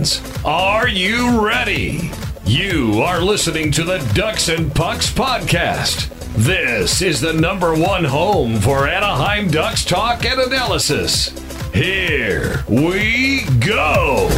Ducks fans, are you ready? You are listening to the Ducks and Pucks podcast. This is the number one home for Anaheim Ducks talk and analysis. Here we go.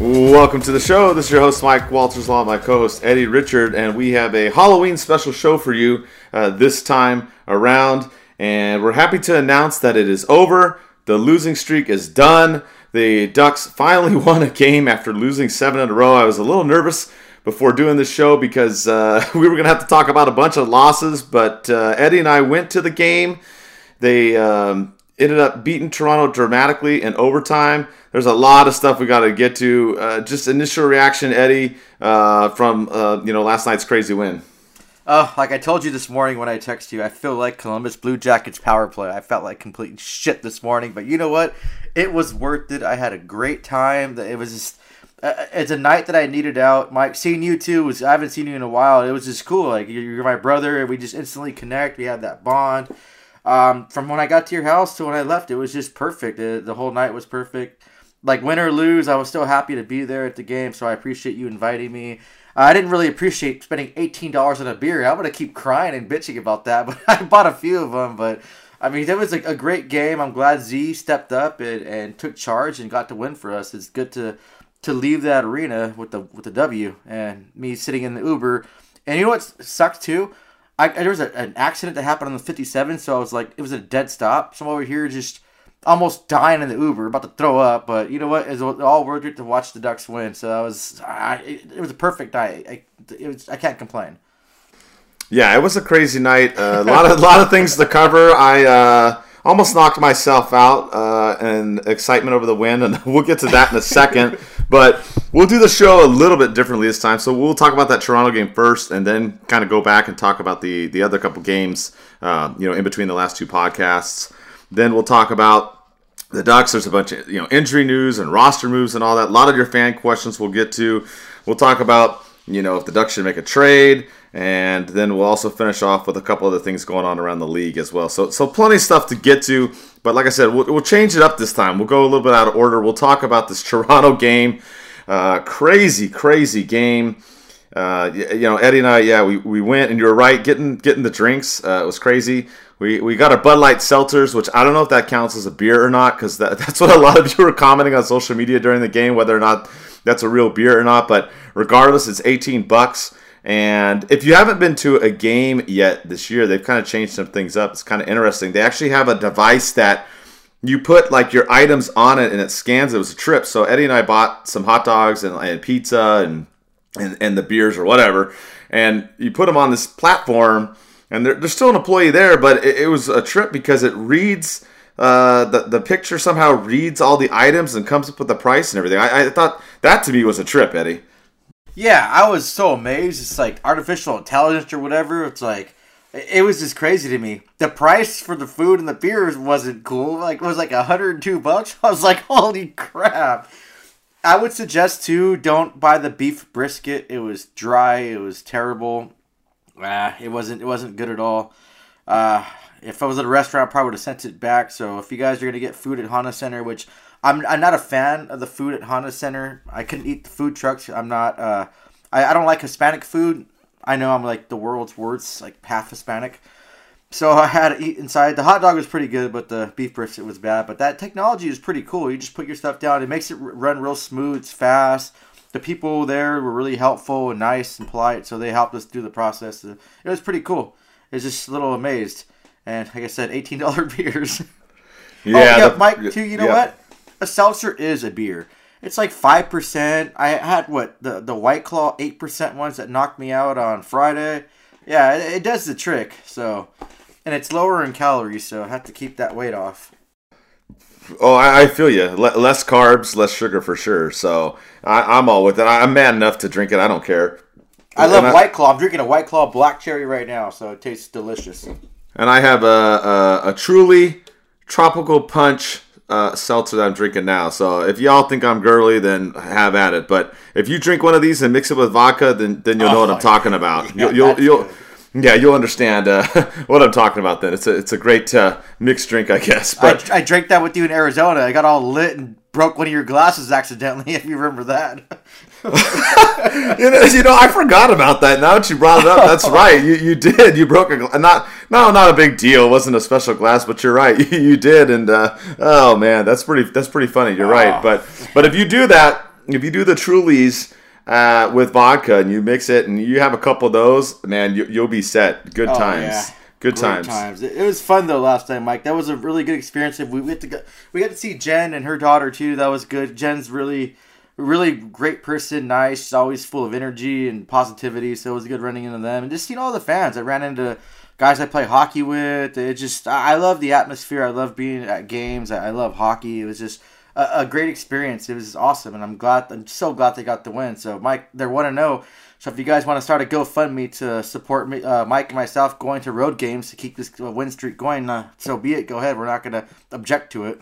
Welcome to the show. This is your host, Mike Walters Law, my co host, Eddie Richard, and we have a Halloween special show for you uh, this time around. And we're happy to announce that it is over. The losing streak is done. The Ducks finally won a game after losing seven in a row. I was a little nervous before doing this show because uh, we were going to have to talk about a bunch of losses, but uh, Eddie and I went to the game. They um, ended up beating Toronto dramatically in overtime. There's a lot of stuff we got to get to. Uh, just initial reaction, Eddie, uh, from uh, you know last night's crazy win. Oh, like I told you this morning when I texted you, I feel like Columbus Blue Jackets power play. I felt like complete shit this morning, but you know what? It was worth it. I had a great time. It was just uh, it's a night that I needed out. Mike, seeing you too was I haven't seen you in a while. It was just cool. Like you're, my brother. And we just instantly connect. We had that bond. Um, from when I got to your house to when I left, it was just perfect. It, the whole night was perfect. Like win or lose, I was still happy to be there at the game. So I appreciate you inviting me. I didn't really appreciate spending eighteen dollars on a beer. I'm gonna keep crying and bitching about that, but I bought a few of them. But I mean, that was a, a great game. I'm glad Z stepped up and, and took charge and got to win for us. It's good to to leave that arena with the with the W and me sitting in the Uber. And you know what sucks too? I, there was a, an accident that happened on the 57, so I was like, it was a dead stop. So I'm over here just almost dying in the Uber, about to throw up. But you know what? It's all worth it to watch the Ducks win. So I was, I, it, it was a perfect night. I, it was, I can't complain. Yeah, it was a crazy night. Uh, a lot of, lot of things to cover. I uh, almost knocked myself out uh, in excitement over the win, and we'll get to that in a second. but we'll do the show a little bit differently this time. So we'll talk about that Toronto game first, and then kind of go back and talk about the the other couple games, uh, you know, in between the last two podcasts. Then we'll talk about the Ducks. There's a bunch of you know injury news and roster moves and all that. A lot of your fan questions we'll get to. We'll talk about you know if the Ducks should make a trade, and then we'll also finish off with a couple other things going on around the league as well. So so plenty of stuff to get to. But like I said, we'll, we'll change it up this time. We'll go a little bit out of order. We'll talk about this Toronto game. Uh, crazy, crazy game. Uh, you know, Eddie and I, yeah, we, we went, and you were right, getting getting the drinks. Uh, it was crazy. We, we got our Bud Light seltzers, which I don't know if that counts as a beer or not, because that, that's what a lot of you were commenting on social media during the game, whether or not that's a real beer or not. But regardless, it's 18 bucks. And if you haven't been to a game yet this year, they've kind of changed some things up. It's kind of interesting. They actually have a device that you put like your items on it and it scans it. Was a trip. So Eddie and I bought some hot dogs and, and pizza and, and, and the beers or whatever. And you put them on this platform and there's still an employee there, but it, it, was a trip because it reads uh, the the picture somehow reads all the items and comes up with the price and everything. I, I thought that to me was a trip, Eddie. Yeah, I was so amazed. It's like artificial intelligence or whatever. It's like it was just crazy to me. The price for the food and the beers wasn't cool. Like it was like 102 bucks. I was like, holy crap. I would suggest too, don't buy the beef brisket. It was dry. It was terrible. It wasn't it wasn't good at all. Uh, if I was at a restaurant, I probably would have sent it back. So if you guys are gonna get food at Honda Center, which I'm, I'm not a fan of the food at Honda Center. I couldn't eat the food trucks. I'm not. Uh, I, I don't like Hispanic food. I know I'm like the world's worst, like half Hispanic. So I had to eat inside. The hot dog was pretty good, but the beef brisket was bad. But that technology is pretty cool. You just put your stuff down. It makes it run real smooth. It's fast the people there were really helpful and nice and polite, so they helped us through the process. It was pretty cool. I was just a little amazed. And like I said, eighteen dollar beers. Oh, yeah, oh, yeah, the, Mike. Too. You know yeah. what? A seltzer is a beer. It's like five percent. I had what the the White Claw eight percent ones that knocked me out on Friday. Yeah, it, it does the trick. So, and it's lower in calories, so I have to keep that weight off. Oh, I, I feel you. Le- less carbs, less sugar for sure. So I, am all with it. I, am man enough to drink it. I don't care. I love I, White Claw. I'm drinking a White Claw Black Cherry right now, so it tastes delicious. And I have a, a, a truly tropical punch uh, seltzer that I'm drinking now. So if y'all think I'm girly, then have at it. But if you drink one of these and mix it with vodka, then then you'll know oh, what I'm talking about. Yeah, you'll you'll, you'll Yeah, you'll understand uh, what I'm talking about. Then it's a it's a great uh, mixed drink, I guess. But I, I drank that with you in Arizona. I got all lit and broke one of your glasses accidentally. If you remember that. you, know, you know, I forgot about that. Now that you brought it up, that's right. You, you did. You broke a gla- not no not a big deal. It wasn't a special glass, but you're right. You, you did, and uh, oh man, that's pretty that's pretty funny. You're right. Oh. But but if you do that, if you do the Trulies uh, with vodka and you mix it and you have a couple of those, man, you, you'll be set. Good Oh, times. yeah. Good Great times. It, it was fun though last time, Mike. That was a really good experience. We we got to go, we got to see Jen and her daughter too. That was good. Jen's really really great person, nice. She's always full of energy and positivity. So it was good running into them and just you know all the fans. I ran into guys I play hockey with. It just I love the atmosphere. I love being at games. I love hockey. It was just a, a great experience. It was awesome, and I'm glad. I'm so glad they got the win. So Mike, they're one to know. So if you guys want to start a GoFundMe to support me, uh, Mike and myself going to road games to keep this uh, win streak going, uh, so be it. Go ahead. We're not going to object to it.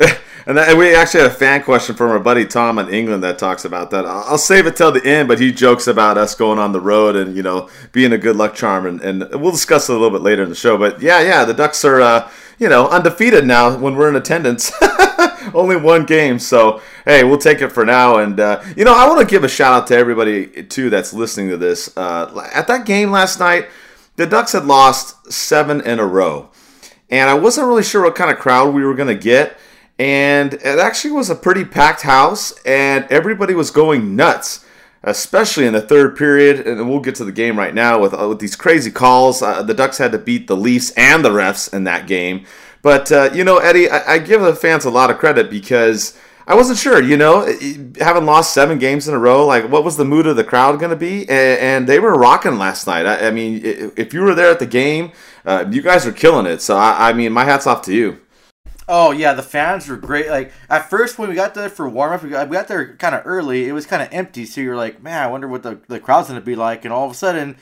And, that, and we actually had a fan question from our buddy Tom in England that talks about that. I'll, I'll save it till the end, but he jokes about us going on the road and you know being a good luck charm, and, and we'll discuss it a little bit later in the show. But yeah, yeah, the Ducks are uh, you know undefeated now when we're in attendance. Only one game, so hey, we'll take it for now. And uh, you know, I want to give a shout out to everybody too that's listening to this. Uh, at that game last night, the Ducks had lost seven in a row, and I wasn't really sure what kind of crowd we were going to get. And it actually was a pretty packed house, and everybody was going nuts, especially in the third period. And we'll get to the game right now with, uh, with these crazy calls. Uh, the Ducks had to beat the Leafs and the refs in that game. But, uh, you know, Eddie, I, I give the fans a lot of credit because I wasn't sure, you know, having lost seven games in a row, like what was the mood of the crowd going to be? And, they were rocking last night. I, mean, if you were there at the game, uh, you guys were killing it. So, I, mean, my hat's off to you. Oh yeah, the fans were great. Like at first when we got there for warm up, we got, we got there kind of early. It was kind of empty, so you're like, man, I wonder what the the crowd's gonna be like. And all of a sudden,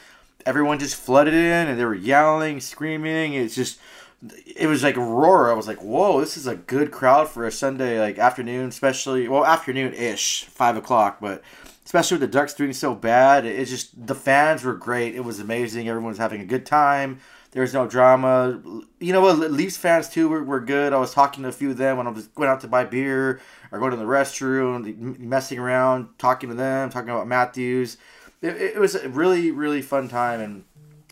everyone just flooded in, and they were yelling, screaming. It's just, it was like roar. I was like, whoa, this is a good crowd for a Sunday like afternoon, especially well afternoon ish, five o'clock, but. Especially with the Ducks doing so bad, it's just the fans were great. It was amazing. Everyone was having a good time. There was no drama. You know what? Leafs fans too were, were good. I was talking to a few of them when I was going out to buy beer or going to the restroom, messing around, talking to them, talking about Matthews. It, it was a really, really fun time, and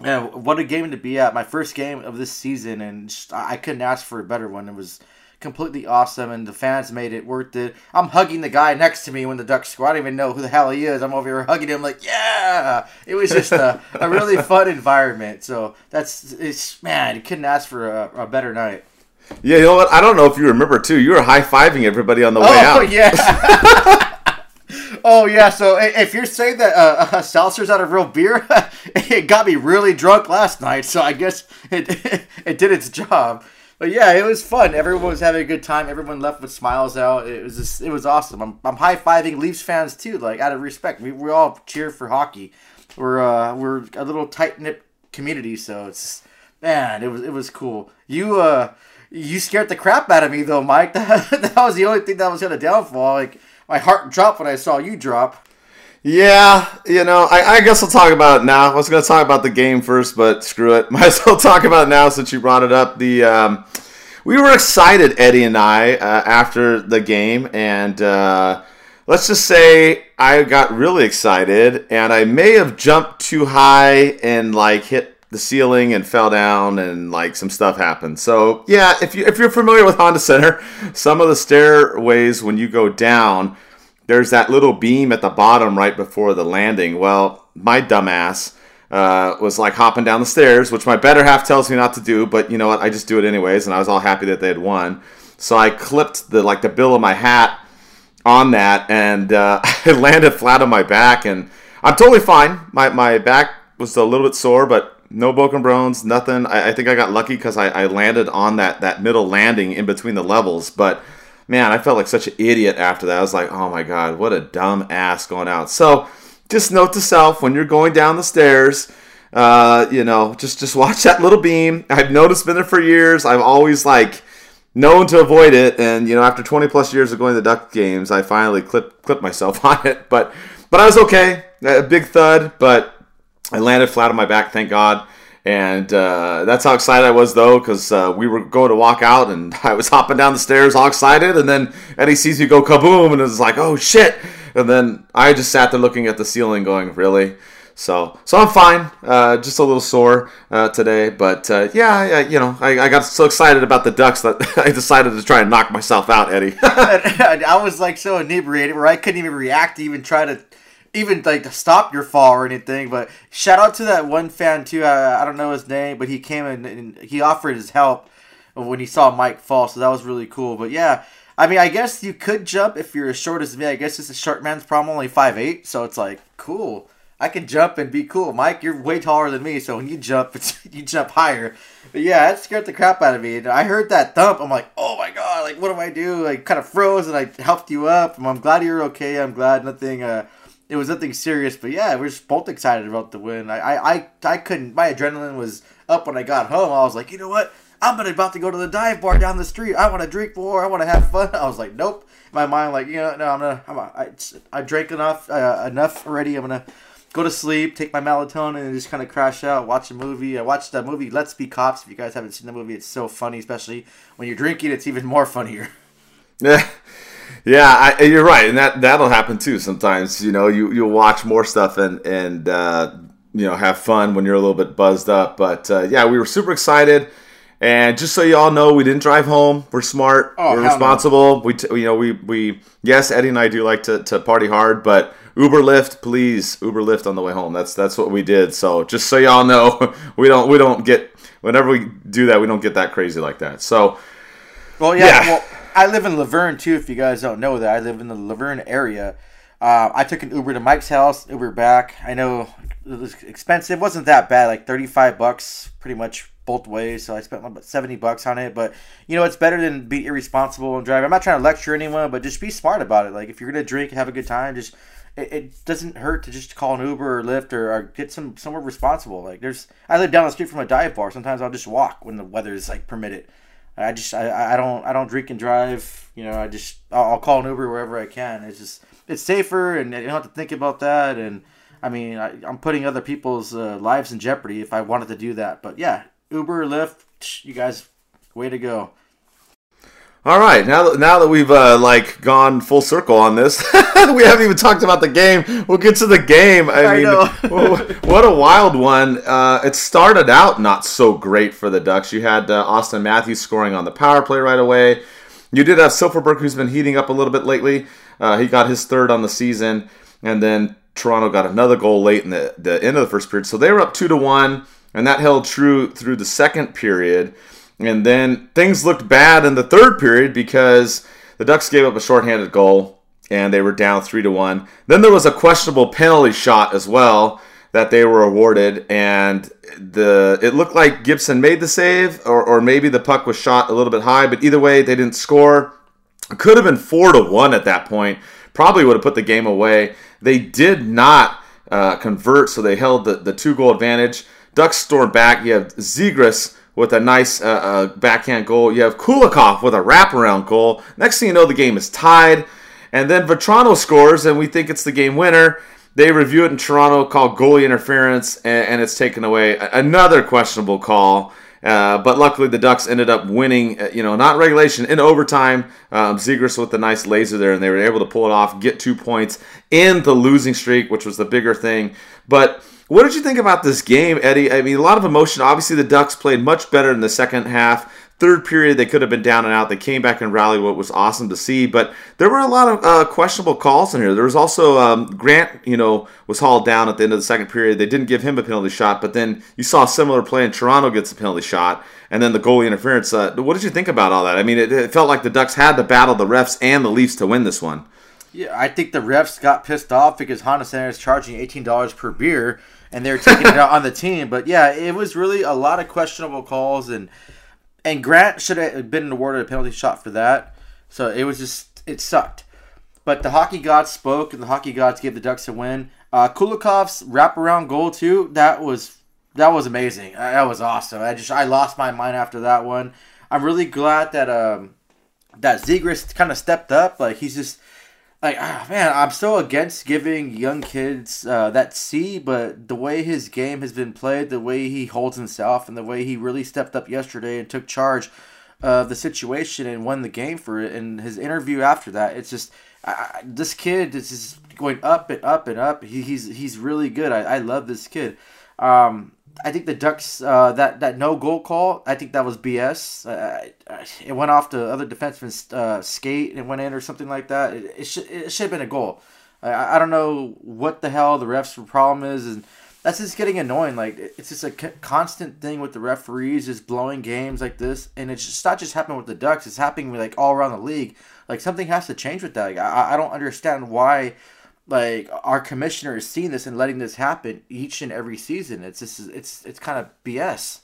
yeah, what a game to be at. My first game of this season, and just, I couldn't ask for a better one. It was completely awesome, and the fans made it worth it. I'm hugging the guy next to me when the Ducks score. I don't even know who the hell he is. I'm over here hugging him like, yeah. It was just a, a really fun environment. So that's it's man, you couldn't ask for a, a better night. Yeah, you know what? I don't know if you remember too. You were high fiving everybody on the way oh, out. oh, yeah. oh yeah. So if you're saying that uh, uh, seltzer's not a real beer, it got me really drunk last night. So I guess it it did its job. But yeah, it was fun. Everyone was having a good time. Everyone left with smiles out. It was just, it was awesome. I'm, I'm high fiving Leafs fans too, like out of respect. We, we all cheer for hockey. We're uh, we're a little tight knit community, so it's man, it was it was cool. You uh you scared the crap out of me though, Mike. That, that was the only thing that was gonna downfall. Like my heart dropped when I saw you drop. Yeah, you know, I, I guess I'll talk about it now. I was going to talk about the game first, but screw it. Might as well talk about it now since you brought it up. The um, we were excited, Eddie and I, uh, after the game, and uh, let's just say I got really excited, and I may have jumped too high and like hit the ceiling and fell down, and like some stuff happened. So yeah, if you if you're familiar with Honda Center, some of the stairways when you go down there's that little beam at the bottom right before the landing. Well, my dumbass uh, was like hopping down the stairs, which my better half tells me not to do, but you know what? I just do it anyways, and I was all happy that they had won. So I clipped the like the bill of my hat on that, and uh, it landed flat on my back, and I'm totally fine. My my back was a little bit sore, but no broken bones, nothing. I, I think I got lucky because I, I landed on that that middle landing in between the levels, but man, I felt like such an idiot after that. I was like, oh my god, what a dumb ass going out. So just note to self when you're going down the stairs, uh, you know, just just watch that little beam. I've noticed been there for years. I've always like known to avoid it, and you know, after 20 plus years of going to the Duck games, I finally clipped clipped myself on it. But but I was okay. A big thud, but I landed flat on my back, thank God. And uh, that's how excited I was, though, because uh, we were going to walk out, and I was hopping down the stairs, all excited. And then Eddie sees me go kaboom, and it's like, "Oh shit!" And then I just sat there looking at the ceiling, going, "Really?" So, so I'm fine. Uh, just a little sore uh, today, but uh, yeah, I, you know, I, I, got so excited about the Ducks that I decided to try and knock myself out, Eddie. I was like so inebriated where I couldn't even react to even try to even like to stop your fall or anything. But shout out to that one fan too. I, I don't know his name, but he came in and he offered his help when he saw Mike fall. So that was really cool. But yeah, I mean, I guess you could jump if you're as short as me. I guess it's a short man's problem, only five eight. So it's like cool. I can jump and be cool. Mike, you're way taller than me, so when you jump, you jump higher. But yeah, that scared the crap out of me. And I heard that thump. I'm like, oh my god, like what do I do? I kind of froze and I helped you up. I'm glad you're okay. I'm glad nothing. Uh, it was nothing serious, but yeah, we are both excited about the win. I, I, I, I couldn't. My adrenaline was up when I got home. I was like, you know what? I'm about to go to the dive bar down the street. I want to drink more. I want to have fun. I was like, nope. My mind, like, you know, no, I'm gonna. I'm I, I drank enough, uh, enough already. I'm gonna go to sleep, take my melatonin, and just kind of crash out, watch a movie. I watched that movie Let's Be Cops. If you guys haven't seen the movie, it's so funny, especially when you're drinking. It's even more funnier. Yeah. Yeah, I, you're right, and that that'll happen too. Sometimes, you know, you you'll watch more stuff and and uh, you know have fun when you're a little bit buzzed up. But uh, yeah, we were super excited, and just so you all know, we didn't drive home. We're smart. Oh, we're responsible. No. We t- you know we we yes, Eddie and I do like to, to party hard, but Uber Lyft, please Uber Lyft on the way home. That's that's what we did. So just so y'all know, we don't we don't get whenever we do that, we don't get that crazy like that. So. Well, yeah. yeah. Well, I live in La Verne too. If you guys don't know that, I live in the La Verne area. Uh, I took an Uber to Mike's house, Uber back. I know it was expensive. It wasn't that bad, like thirty five bucks, pretty much both ways. So I spent about seventy bucks on it. But you know, it's better than be irresponsible and drive. I'm not trying to lecture anyone, but just be smart about it. Like if you're gonna drink, and have a good time, just it, it doesn't hurt to just call an Uber or Lyft or, or, get some somewhere responsible. Like there's, I live down the street from a dive bar. Sometimes I'll just walk when the weather is like permitted. I just I, I don't I don't drink and drive. You know, I just I'll, call an Uber wherever I can. It's just it's safer, and you don't have to think about that. And I mean, I, am putting other people's uh, lives in jeopardy if I wanted to do that. But yeah, Uber, Lyft, you guys, way to go. All right, now that now that we've uh, like gone full circle on this, we haven't even talked about the game. We'll get to the game. I, I mean, what a wild one! Uh, it started out not so great for the Ducks. You had uh, Auston Matthews scoring on the power play right away. You did have Silfverberg, who's been heating up a little bit lately. Uh, he got his third on the season, and then Toronto got another goal late in the, the end of the first period. So they were up two to one, and that held true through the second period. And then things looked bad in the third period because the Ducks gave up a shorthanded goal and they were down three to one. Then there was a questionable penalty shot as well that they were awarded, and the it looked like Gibson made the save, or, or maybe the puck was shot a little bit high. But either way, they didn't score. It could have been four to one at that point. Probably would have put the game away. They did not uh, convert, so they held the, the two goal advantage. Ducks stormed back. You have Zegras with a nice uh, uh, backhand goal. You have Kulikov with a wraparound goal. Next thing you know, the game is tied. And then Vatrano scores, and we think it's the game winner. They review it in Toronto, call goalie interference, and, and it's taken away. Another questionable call. Uh, but luckily, the Ducks ended up winning, uh, you know, not regulation, in overtime. Um, Zegras with a nice laser there, and they were able to pull it off, get two points in the losing streak, which was the bigger thing. But what did you think about this game, Eddie? I mean, a lot of emotion. Obviously, the Ducks played much better in the second half. Third period, they could have been down and out. They came back and rallied, what was awesome to see. But there were a lot of uh, questionable calls in here. There was also um, Grant, you know, was hauled down at the end of the second period. They didn't give him a penalty shot, but then you saw a similar play in Toronto gets a penalty shot, and then the goalie interference. Uh, what did you think about all that? I mean, it, it felt like the Ducks had to battle the refs and the Leafs to win this one. Yeah, I think the refs got pissed off because Honda Center is charging eighteen dollars per beer and they're taking it out on the team. But yeah, it was really a lot of questionable calls, and and Grant should have been awarded a penalty shot for that. So it was just it sucked. But the hockey gods spoke, and the hockey gods gave the Ducks a win. Uh, Kulikov's wraparound goal too. That was that was amazing. Uh, that was awesome. I just I lost my mind after that one. I'm really glad that um that Zegras kind of stepped up. Like he's just like ah, man, I'm so against giving young kids uh, that C, but the way his game has been played, the way he holds himself, and the way he really stepped up yesterday and took charge of the situation and won the game for it, and his interview after that, it's just I, this kid is just going up and up and up. He, he's he's really good. I, I love this kid. Um, I think the Ducks uh, that that no goal call. I think that was BS. Uh, it went off the other defenseman's uh, skate and went in or something like that. It, it should it should have been a goal. I, I don't know what the hell the refs' problem is, and that's just getting annoying. Like it's just a constant thing with the referees just blowing games like this, and it's just not just happening with the Ducks. It's happening like all around the league. Like something has to change with that. Like, I I don't understand why like our commissioner is seeing this and letting this happen each and every season. It's just it's it's kind of BS.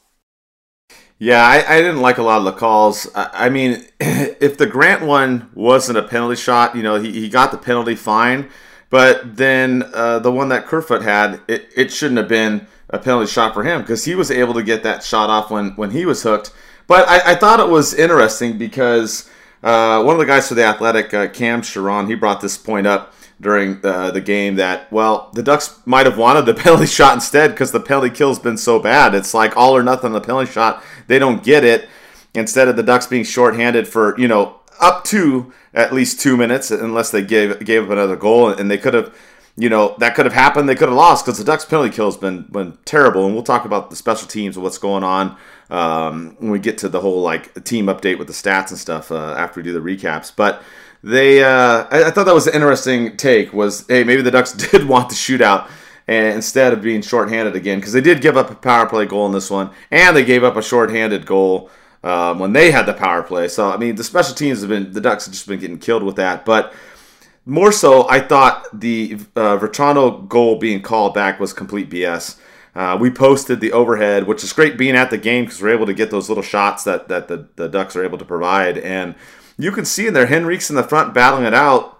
Yeah, I, I didn't like a lot of the calls. I, I, mean, if the Grant one wasn't a penalty shot, you know, he, he got the penalty fine. But then uh, the one that Kerfoot had, it, it shouldn't have been a penalty shot for him because he was able to get that shot off when, when he was hooked. But I, I thought it was interesting because uh, one of the guys for the Athletic, uh, Cam Charron, he brought this point up during uh, the game that, well, the Ducks might have wanted the penalty shot instead because the penalty kill's been so bad. It's like all or nothing on the penalty shot. They don't get it. Instead of the Ducks being shorthanded for, you know, up to at least two minutes, unless they gave gave up another goal, and they could have, you know, that could have happened. They could have lost because the Ducks penalty kill has been been terrible. And we'll talk about the special teams and what's going on um, when we get to the whole like team update with the stats and stuff uh, after we do the recaps. But they uh, I, I, thought that was an interesting take was hey maybe the ducks did want the shootout and instead of being shorthanded again because they did give up a power play goal in this one and they gave up a shorthanded goal um, when they had the power play. So i mean the special teams have been the ducks have just been getting killed with that. But more so i thought the uh, goal being called back was complete bs uh, we posted the overhead, which is great being at the game because we're able to get those little shots that, that the, the Ducks are able to provide. And you can see in there, Henrique's in the front battling it out.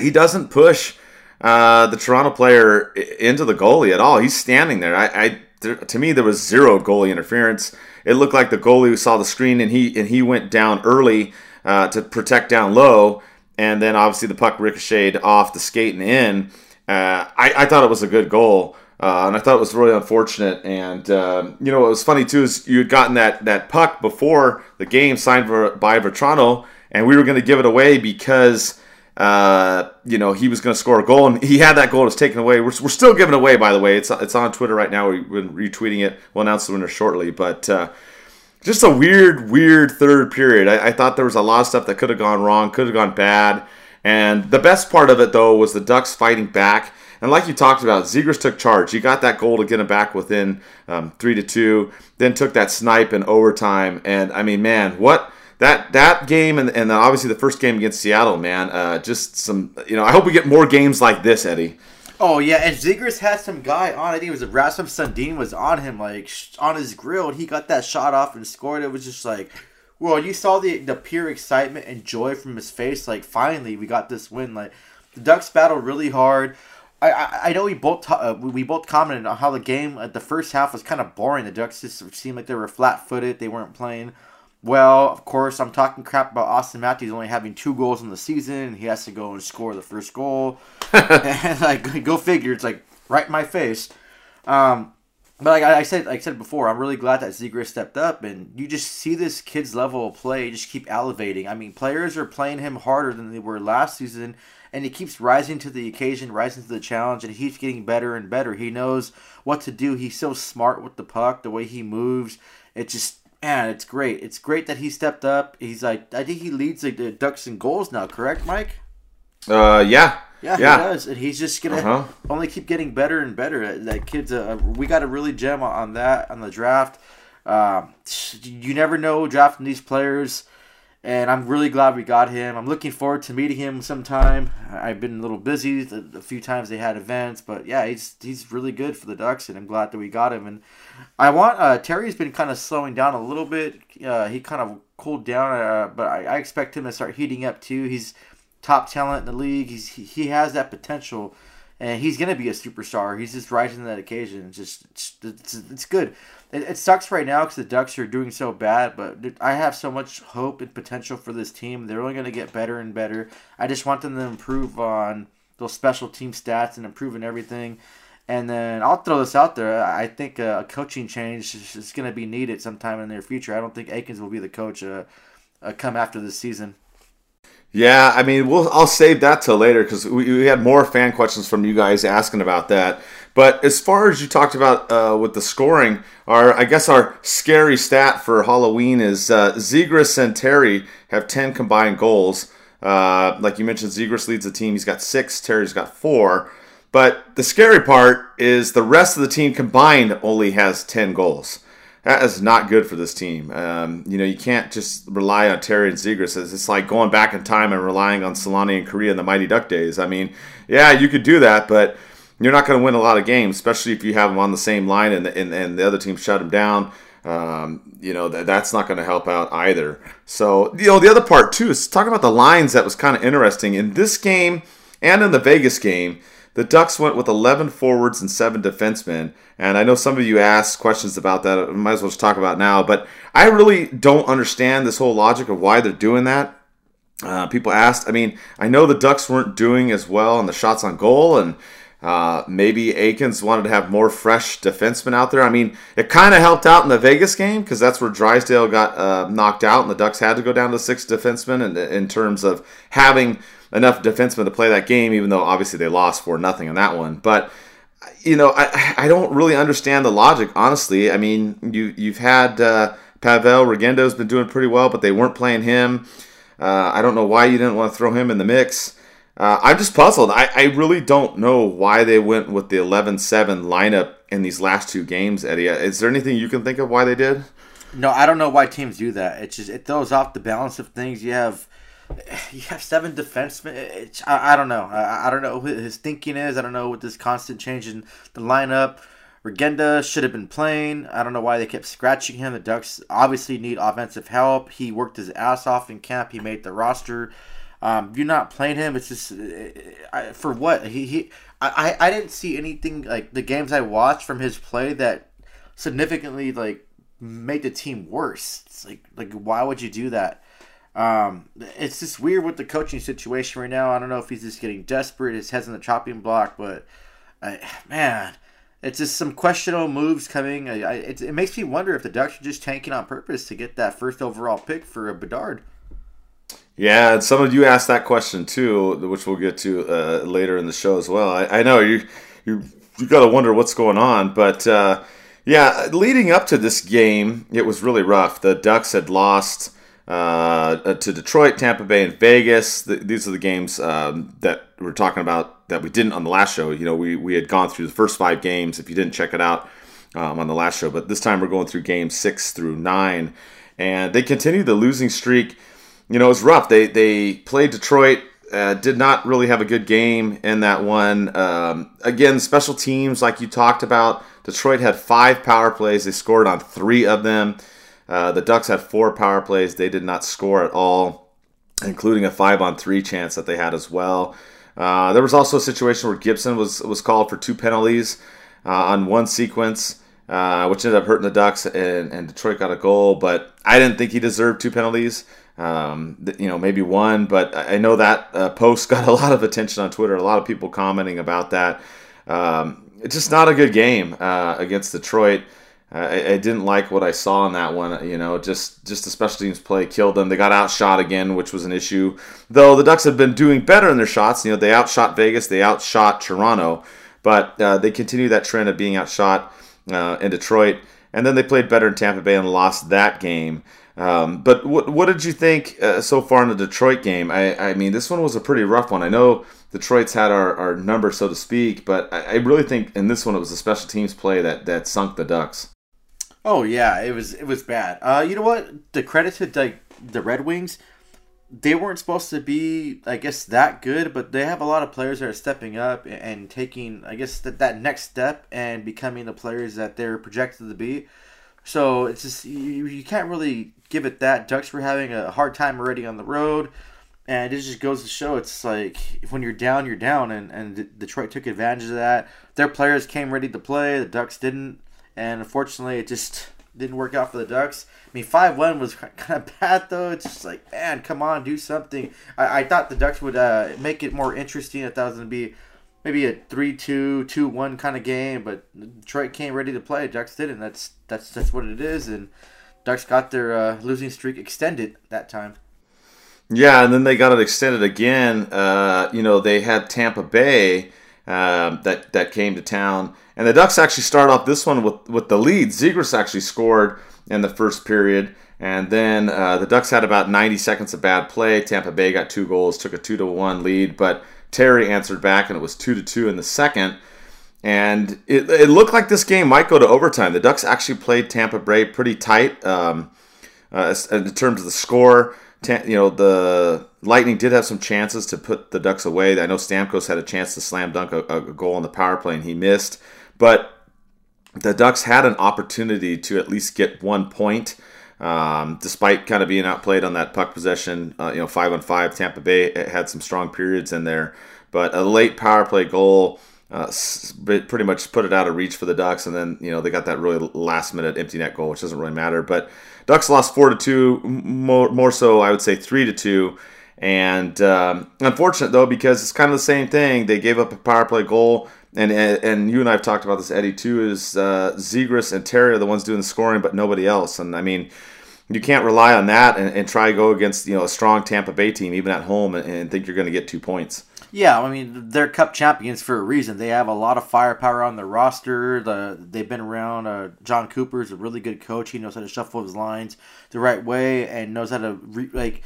He doesn't push uh, the Toronto player into the goalie at all. He's standing there. I, I there, to me, there was zero goalie interference. It looked like the goalie saw the screen and he and he went down early uh, to protect down low, and then obviously the puck ricocheted off the skate and in. Uh, I, I thought it was a good goal. Uh, and I thought it was really unfortunate. And um, you know what was funny too is you had gotten that that puck before the game signed for, by Vatrano, and we were going to give it away because uh, you know he was going to score a goal, and he had that goal was taken away. We're, we're still giving away, by the way. It's it's on Twitter right now. We've been retweeting it. We'll announce the winner shortly, but. Uh, just a weird, weird third period. I, I thought there was a lot of stuff that could have gone wrong, could have gone bad. And the best part of it, though, was the Ducks fighting back. And like you talked about, Zegras took charge. He got that goal to get him back within um, three to two. Then took that snipe in overtime. And I mean, man, what that that game and, and obviously the first game against Seattle, man, uh, just some you know. I hope we get more games like this, Eddie. Oh yeah, and Zegras had some guy on. I think it was Rasmus Sandin was on him, like on his grill, and he got that shot off and scored. It was just like, well, you saw the the pure excitement and joy from his face. Like finally, we got this win. Like the Ducks battled really hard. I, I, I know we both uh, we both commented on how the game uh, the first half was kind of boring. The Ducks just seemed like they were flat footed. They weren't playing well, of course, I'm talking crap about Auston Matthews only having two goals in the season, and he has to go and score the first goal. and like, go figure. It's like right in my face. Um, but like I said, like I said before, I'm really glad that Zegras stepped up, and you just see this kid's level of play just keep elevating. I mean, players are playing him harder than they were last season, and he keeps rising to the occasion, rising to the challenge, and he's getting better and better. He knows what to do. He's so smart with the puck, the way he moves. It just man, it's great. It's great that he stepped up. He's like, I think he leads like, the Ducks in goals now. Correct, Mike? Uh, yeah. Yeah, yeah. he does, and he's just gonna uh-huh. only keep getting better and better. That kid's a, we got to really gem on that on the draft. Um, you never know drafting these players and I'm really glad we got him. I'm looking forward to meeting him sometime. I've been a little busy a few times they had events, but yeah, he's he's really good for the Ducks, and I'm glad that we got him. And I want uh, Terry's been kind of slowing down a little bit. Uh, he kind of cooled down, uh, but I, I, expect him to start heating up too. He's top talent in the league. He's he, he has that potential. and he's gonna be a superstar. He's just rising to that occasion. It's just it's, it's, it's good. It, it, sucks right now because the Ducks are doing so bad, but I have so much hope and potential for this team. They're only gonna get better and better. I just want them to improve on those special team stats and improving everything. And then I'll throw this out there. I think a coaching change is going to be needed sometime in the near future. I don't think Eakins will be the coach uh, uh, come after this season. Yeah, I mean, we'll I'll save that till later because we, we, had more fan questions from you guys asking about that. But as far as you talked about uh, with the scoring, our I guess our scary stat for Halloween is uh, Zegras and Terry have ten combined goals. Uh, like you mentioned, Zegras leads the team. He's got six. Terry's got four. But the scary part is the rest of the team combined only has ten goals that is not good for this team. Um, you know, you can't just rely on Terry and Zegras. It's like going back in time and relying on Selanne and Kariya in the Mighty Duck days. I mean, yeah, you could do that, but you're not going to win a lot of games, especially if you have them on the same line and the, and, and the other team shut them down. Um, you know, that, that's not going to help out either. So, you know, the other part, too, is talking about the lines that was kind of interesting. In this game and in the Vegas game, the Ducks went with 11 forwards and 7 defensemen. And I know some of you asked questions about that. I might as well just talk about now. But I really don't understand this whole logic of why they're doing that. Uh, people asked. I mean, I know the Ducks weren't doing as well on the shots on goal, and uh, maybe Eakins wanted to have more fresh defensemen out there. I mean, it kind of helped out in the Vegas game because that's where Drysdale got uh, knocked out, and the Ducks had to go down to six defensemen in, in terms of having enough defensemen to play that game, even though obviously they lost for nothing in that one. But you know, I, I don't really understand the logic, honestly. I mean, you you've had uh, Pavel Regenda's been doing pretty well, but they weren't playing him. Uh, I don't know why you didn't want to throw him in the mix. Uh, I'm just puzzled. I, I really don't know why they went with the 11 7 lineup in these last two games, Eddie. Is there anything you can think of why they did? No, I don't know why teams do that. It just it throws off the balance of things. You have you have seven defensemen. Eh, eh, it's, I, I don't know. I, I don't know what his thinking is. I don't know what this constant change in the lineup. Regenda should have been playing. I don't know why they kept scratching him. The Ducks obviously need offensive help. He worked his ass off in camp. He made the roster. Um, you're not playing him. It's just eh, I, for what he he. I, I didn't see anything like the games I watched from his play that significantly like made the team worse. It's like like why would you do that? Um, it's just weird with the coaching situation right now. I don't know if he's just getting desperate, his head's on the chopping block, but I, man, it's just some questionable moves coming. I, I, it, it, makes me wonder if the Ducks are just tanking on purpose to get that first overall pick for a Bedard. Yeah, and some of you asked that question too, which we'll get to uh, later in the show as well. I, I know you you you got to wonder what's going on, but uh, yeah, leading up to this game, it was really rough. The Ducks had lost uh, to Detroit, Tampa Bay, and Vegas. The, these are the games um, that we're talking about that we didn't on the last show. You know, we, we had gone through the first five games. If you didn't check it out um, on the last show, but this time we're going through games six through nine, and they continued the losing streak. You know, it was rough. They they played Detroit. Uh, did not really have a good game in that one. Um, again, special teams, like you talked about, Detroit had five power plays. They scored on three of them. Uh, the Ducks had four power plays. They did not score at all, including a five on three chance that they had as well. Uh, there was also a situation where Gibson was was called for two penalties uh, on one sequence, uh, which ended up hurting the Ducks, and, and, Detroit got a goal. But I didn't think he deserved two penalties. Um, you know, maybe one, but I know that uh, post got a lot of attention on Twitter. A lot of people commenting about that. Um, it's just not a good game uh, against Detroit. I, I, didn't like what I saw in that one. You know, just just the special teams play killed them. They got outshot again, which was an issue. Though the Ducks have been doing better in their shots. You know, they outshot Vegas, they outshot Toronto, but uh, they continue that trend of being outshot uh, in Detroit. And then they played better in Tampa Bay and lost that game. Um, but what what did you think uh, so far in the Detroit game? I, I mean, this one was a pretty rough one. I know Detroit's had our, our number, so to speak, but I, I really think in this one it was a special teams play that, that sunk the Ducks. Oh yeah, it was it was bad. Uh, you know what? The credit to the the Red Wings, they weren't supposed to be, I guess, that good, but they have a lot of players that are stepping up and taking, I guess, that that next step and becoming the players that they're projected to be. So it's just you, you can't really give it that. Ducks were having a hard time already on the road. And it just goes to show it's like when you're down, you're down, and, and Detroit took advantage of that. Their players came ready to play, the Ducks didn't, and unfortunately, it just didn't work out for the Ducks. I mean, 5 1 was kind of bad, though. It's just like, man, come on, do something. I, I thought the Ducks would uh, make it more interesting. I thought it was to be maybe a 3-2, 2-1 kind of game, but Detroit came ready to play. Ducks didn't. That's that's that's what it is, and Ducks got their uh, losing streak extended that time. Yeah, and then they got it extended again. Uh, you know, they had Tampa Bay uh, that that came to town, and the Ducks actually start off this one with with the lead. Zegras actually scored in the first period. And then uh, the Ducks had about 90 seconds of bad play. Tampa Bay got two goals, took a two to one lead, but Terry answered back, and it was two to two in the second. And it, it looked like this game might go to overtime. The Ducks actually played Tampa Bay pretty tight um, uh, in terms of the score. You know, the Lightning did have some chances to put the Ducks away. I know Stamkos had a chance to slam dunk a, a goal on the power play, and he missed. But the Ducks had an opportunity to at least get one point. Um, despite kind of being outplayed on that puck possession, uh, you know, five on five, Tampa Bay had some strong periods in there. But a late power play goal uh, pretty much put it out of reach for the Ducks, and then you know they got that really last minute empty net goal, which doesn't really matter. But Ducks lost four to two, more, more so I would say three to two, and um, unfortunate though because it's kind of the same thing. They gave up a power play goal, and and you and I have talked about this, Eddie too. Is uh, and Terry are the ones doing the scoring, but nobody else, and I mean you can't rely on that and, and, try to go against you know a strong Tampa Bay team even at home and, and think you're going to get two points. Yeah, I mean they're Cup champions for a reason. They have a lot of firepower on their roster. The they've been around. Uh, Jon Cooper is a really good coach. He knows how to shuffle his lines the right way and knows how to re- like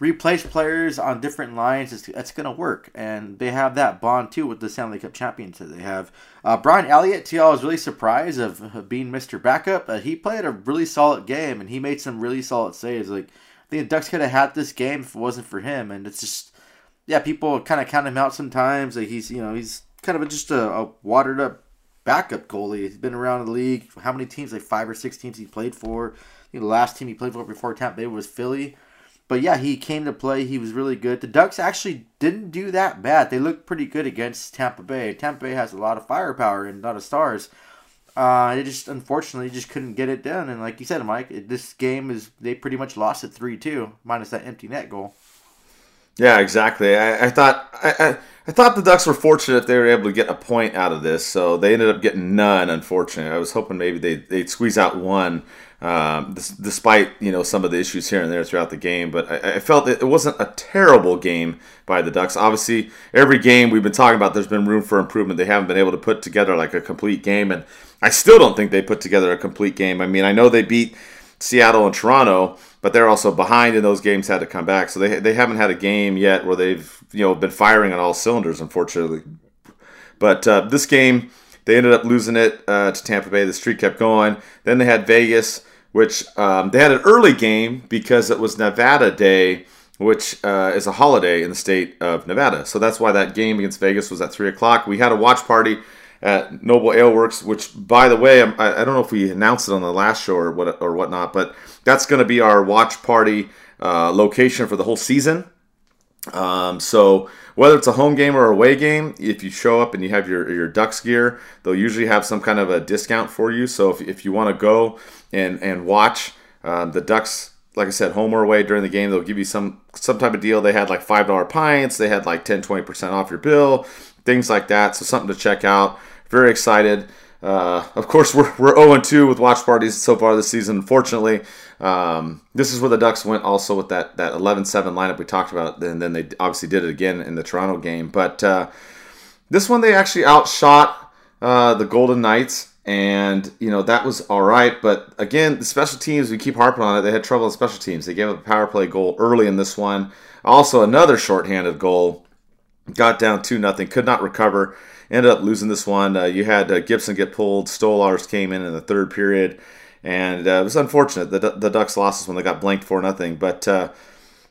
replace players on different lines. It's, that's going to work, and they have that bond too with the Stanley Cup champions that they have. Uh, Brian Elliott, too, I was really surprised of, of being Mr. Backup. Uh, he played a really solid game, and he made some really solid saves. Like I think the Ducks could have had this game if it wasn't for him, and it's just yeah, people kind of count him out sometimes. Like he's you know he's kind of just a, a watered up backup goalie. He's been around the league. How many teams? Like five or six teams he played for. the last team he played for before Tampa Bay was Philly. But yeah, he came to play. He was really good. The Ducks actually didn't do that bad. They looked pretty good against Tampa Bay. Tampa Bay has a lot of firepower and a lot of stars. Uh, they just unfortunately just couldn't get it done. And like you said, Mike, this game is they pretty much lost it three two minus that empty net goal. Yeah, exactly. I, I thought I, I, I, thought the Ducks were fortunate they were able to get a point out of this, so they ended up getting none. Unfortunately, I was hoping maybe they they'd squeeze out one, um, despite you know some of the issues here and there throughout the game. But I, I felt it wasn't a terrible game by the Ducks. Obviously, every game we've been talking about, there's been room for improvement. They haven't been able to put together like a complete game, and I still don't think they put together a complete game. I mean, I know they beat Seattle and Toronto but they're also behind in those games had to come back. So they they haven't had a game yet where they've you know been firing on all cylinders, unfortunately. But uh, this game, they ended up losing it uh, to Tampa Bay. The streak kept going. Then they had Vegas, which um, they had an early game because it was Nevada Day, which uh, is a holiday in the state of Nevada. So that's why that game against Vegas was at three o'clock. We had a watch party at Noble Ale Works, which, by the way, I, I don't know if we announced it on the last show or what or whatnot, but that's going to be our watch party uh, location for the whole season. Um, so whether it's a home game or away game, if you show up and you have your, your Ducks gear, they'll usually have some kind of a discount for you. So if, if you want to go and, and watch um, the Ducks, like I said, home or away during the game, they'll give you some some type of deal. They had like $5 pints, they had like 10, 20% off your bill, things like that. So something to check out. Very excited. Uh, of course, we're, we're 0 2 with watch parties so far this season. Unfortunately, um, this is where the Ducks went also with that, that 11 7 lineup we talked about. And then they obviously did it again in the Toronto game. But uh, this one, they actually outshot uh, the Golden Knights. And, you know, that was all right. But again, the special teams, we keep harping on it. They had trouble in special teams. They gave up a power play goal early in this one. Also, another shorthanded goal. Got down 2 nothing. Could not recover ended up losing this one. Uh, you had uh, Gibson get pulled. Stolarz came in in the third period, and uh, it was unfortunate. The, the Ducks lost this when they got blanked for nothing. But uh,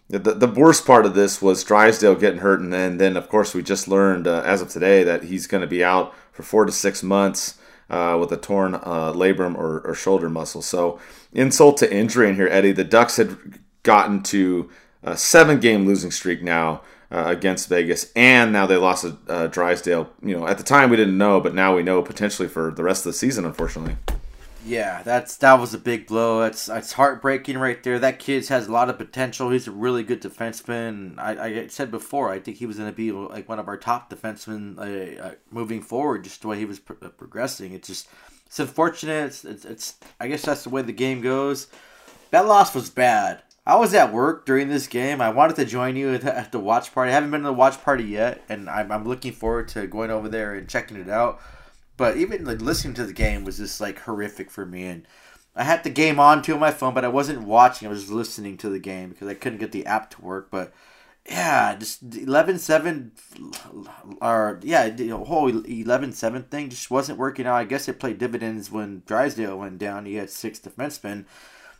the, the worst part of this was Drysdale getting hurt, and then, then of course we just learned uh, as of today that he's going to be out for four to six months. Uh, with a torn labrum or, or shoulder muscle. So, insult to injury in here, Eddie. The Ducks had gotten to a seven game losing streak now uh, against Vegas, and now they lost a, uh, Drysdale. You know, at the time we didn't know, but now we know potentially for the rest of the season, unfortunately. Yeah, that's that was a big blow. That's that's heartbreaking right there. That kid has a lot of potential. He's a really good defenseman. I, I said before, I think he was going to be like one of our top defensemen uh, uh, moving forward. Just the way he was uh, progressing. It's just it's unfortunate. It's, it's, it's I guess that's the way the game goes. That loss was bad. I was at work during this game. I wanted to join you at the watch party. I haven't been to the watch party yet, and I'm, I'm looking forward to going over there and checking it out. But even like listening to the game was just like horrific for me. And I had the game on too on my phone, but I wasn't watching. I was listening to the game because I couldn't get the app to work. But yeah, just 11-7 or yeah, the whole 11-7 thing just wasn't working out. I guess it played dividends when Drysdale went down. He had six defensemen.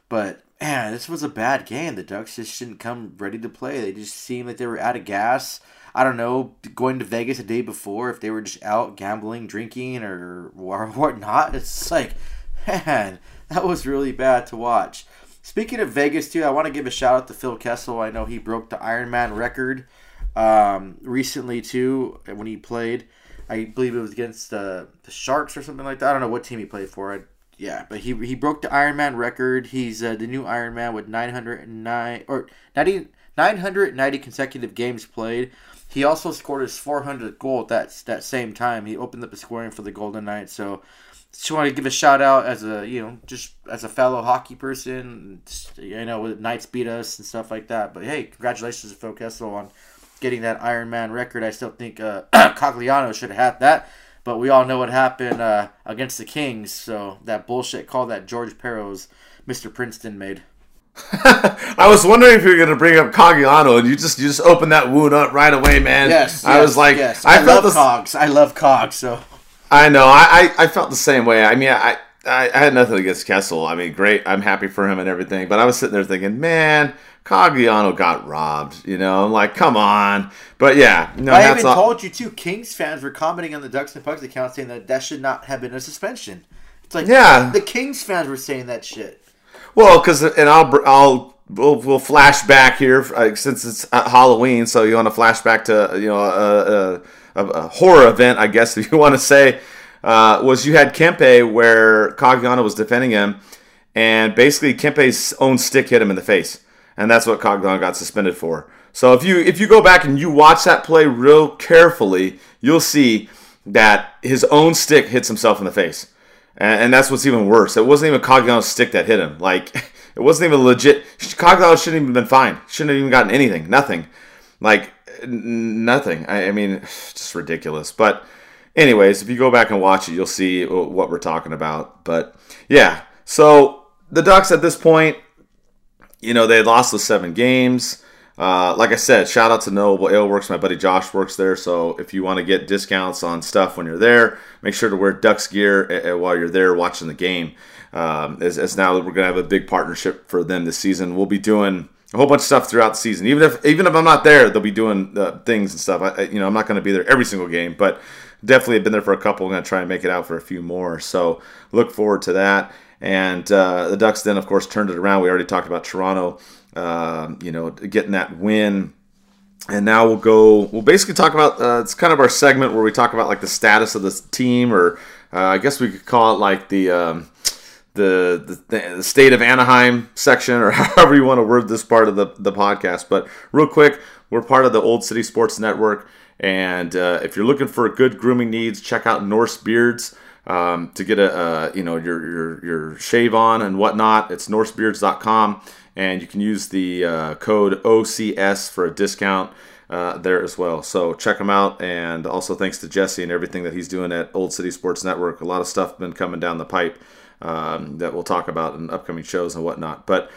But man, this was a bad game. The Ducks just didn't come ready to play. They just seemed like they were out of gas. I don't know, going to Vegas a day before, if they were just out gambling, drinking, or, or whatnot. It's like, man, that was really bad to watch. Speaking of Vegas, too, I want to give a shout out to Phil Kessel. I know he broke the Ironman record um, recently, too, when he played. I believe it was against uh, the Sharks or something like that. I don't know what team he played for. I, yeah, but he he broke the Ironman record. He's uh, the new Ironman with 909 or 90, 990 consecutive games played. He also scored his 400th goal at that that same time. He opened up the scoring for the Golden Knights. So just want to give a shout out as a you know just as a fellow hockey person. You know, Knights beat us and stuff like that. But hey, congratulations to Phil Kessel on getting that Iron Man record. I still think uh, Cogliano should have had that. But we all know what happened uh, against the Kings. So that bullshit call that George Parros, Mr. Princeton made. I was wondering if you were going to bring up Cogliano, and you just you just opened that wound up right away, man. Yes, I yes, was like, yes. I, I, felt love the, Cogs. I love Cogs. So I know, I, I, I felt the same way. I mean, I, I I had nothing against Kessel. I mean, great, I'm happy for him and everything. But I was sitting there thinking, man, Cogliano got robbed. You know, I'm like, come on. But yeah, no, I even off- told you too. Kings fans were commenting on the Ducks and Pucks account saying that that should not have been a suspension. It's like Yeah. the Kings fans were saying that shit. Well, because and I'll I'll we'll, we'll flash back here uh, since it's Halloween, so you want to flash back to you know a, a, a, a horror event, I guess if you want to say, uh, was you had Kempe where Cogliano was defending him, and basically Kempe's own stick hit him in the face, and that's what Cogliano got suspended for. So if you if you go back and you watch that play real carefully, you'll see that his own stick hits himself in the face. And, and that's what's even worse. It wasn't even Cogliano's stick that hit him. Like, it wasn't even legit. Cogliano shouldn't even been fined. Shouldn't have even gotten anything. Nothing. Like, nothing. I, I mean, just ridiculous. But, anyways, if you go back and watch it, you'll see what we're talking about. But, yeah. So, the Ducks at this point, you know, they lost those seven games. Uh, like I said, shout out to Noble Ale Works. My buddy Josh works there. So if you want to get discounts on stuff when you're there, make sure to wear Ducks gear while you're there watching the game. Um, as, as now we're going to have a big partnership for them this season. We'll be doing a whole bunch of stuff throughout the season. Even if even if I'm not there, they'll be doing uh, things and stuff. I, you know, I'm not going to be there every single game, but definitely have been there for a couple. I'm going to try and make it out for a few more. So look forward to that. And uh, the Ducks then, of course, turned it around. We already talked about Toronto, uh, you know, getting that win. And now we'll go. We'll basically talk about. Uh, it's kind of our segment where we talk about like the status of this team, or uh, I guess we could call it like the, um, the the the state of Anaheim section, or however you want to word this part of the the podcast. But real quick, we're part of the Old City Sports Network, and uh, if you're looking for good grooming needs, check out Norse Beards um, to get a you know your, your your shave on and whatnot. It's norsebeards.com, and you can use the uh, code OCS for a discount uh, there as well. So check them out, and also thanks to Jesse and everything that he's doing at Old City Sports Network. A lot of stuff been coming down the pipe um, that we'll talk about in upcoming shows and whatnot. But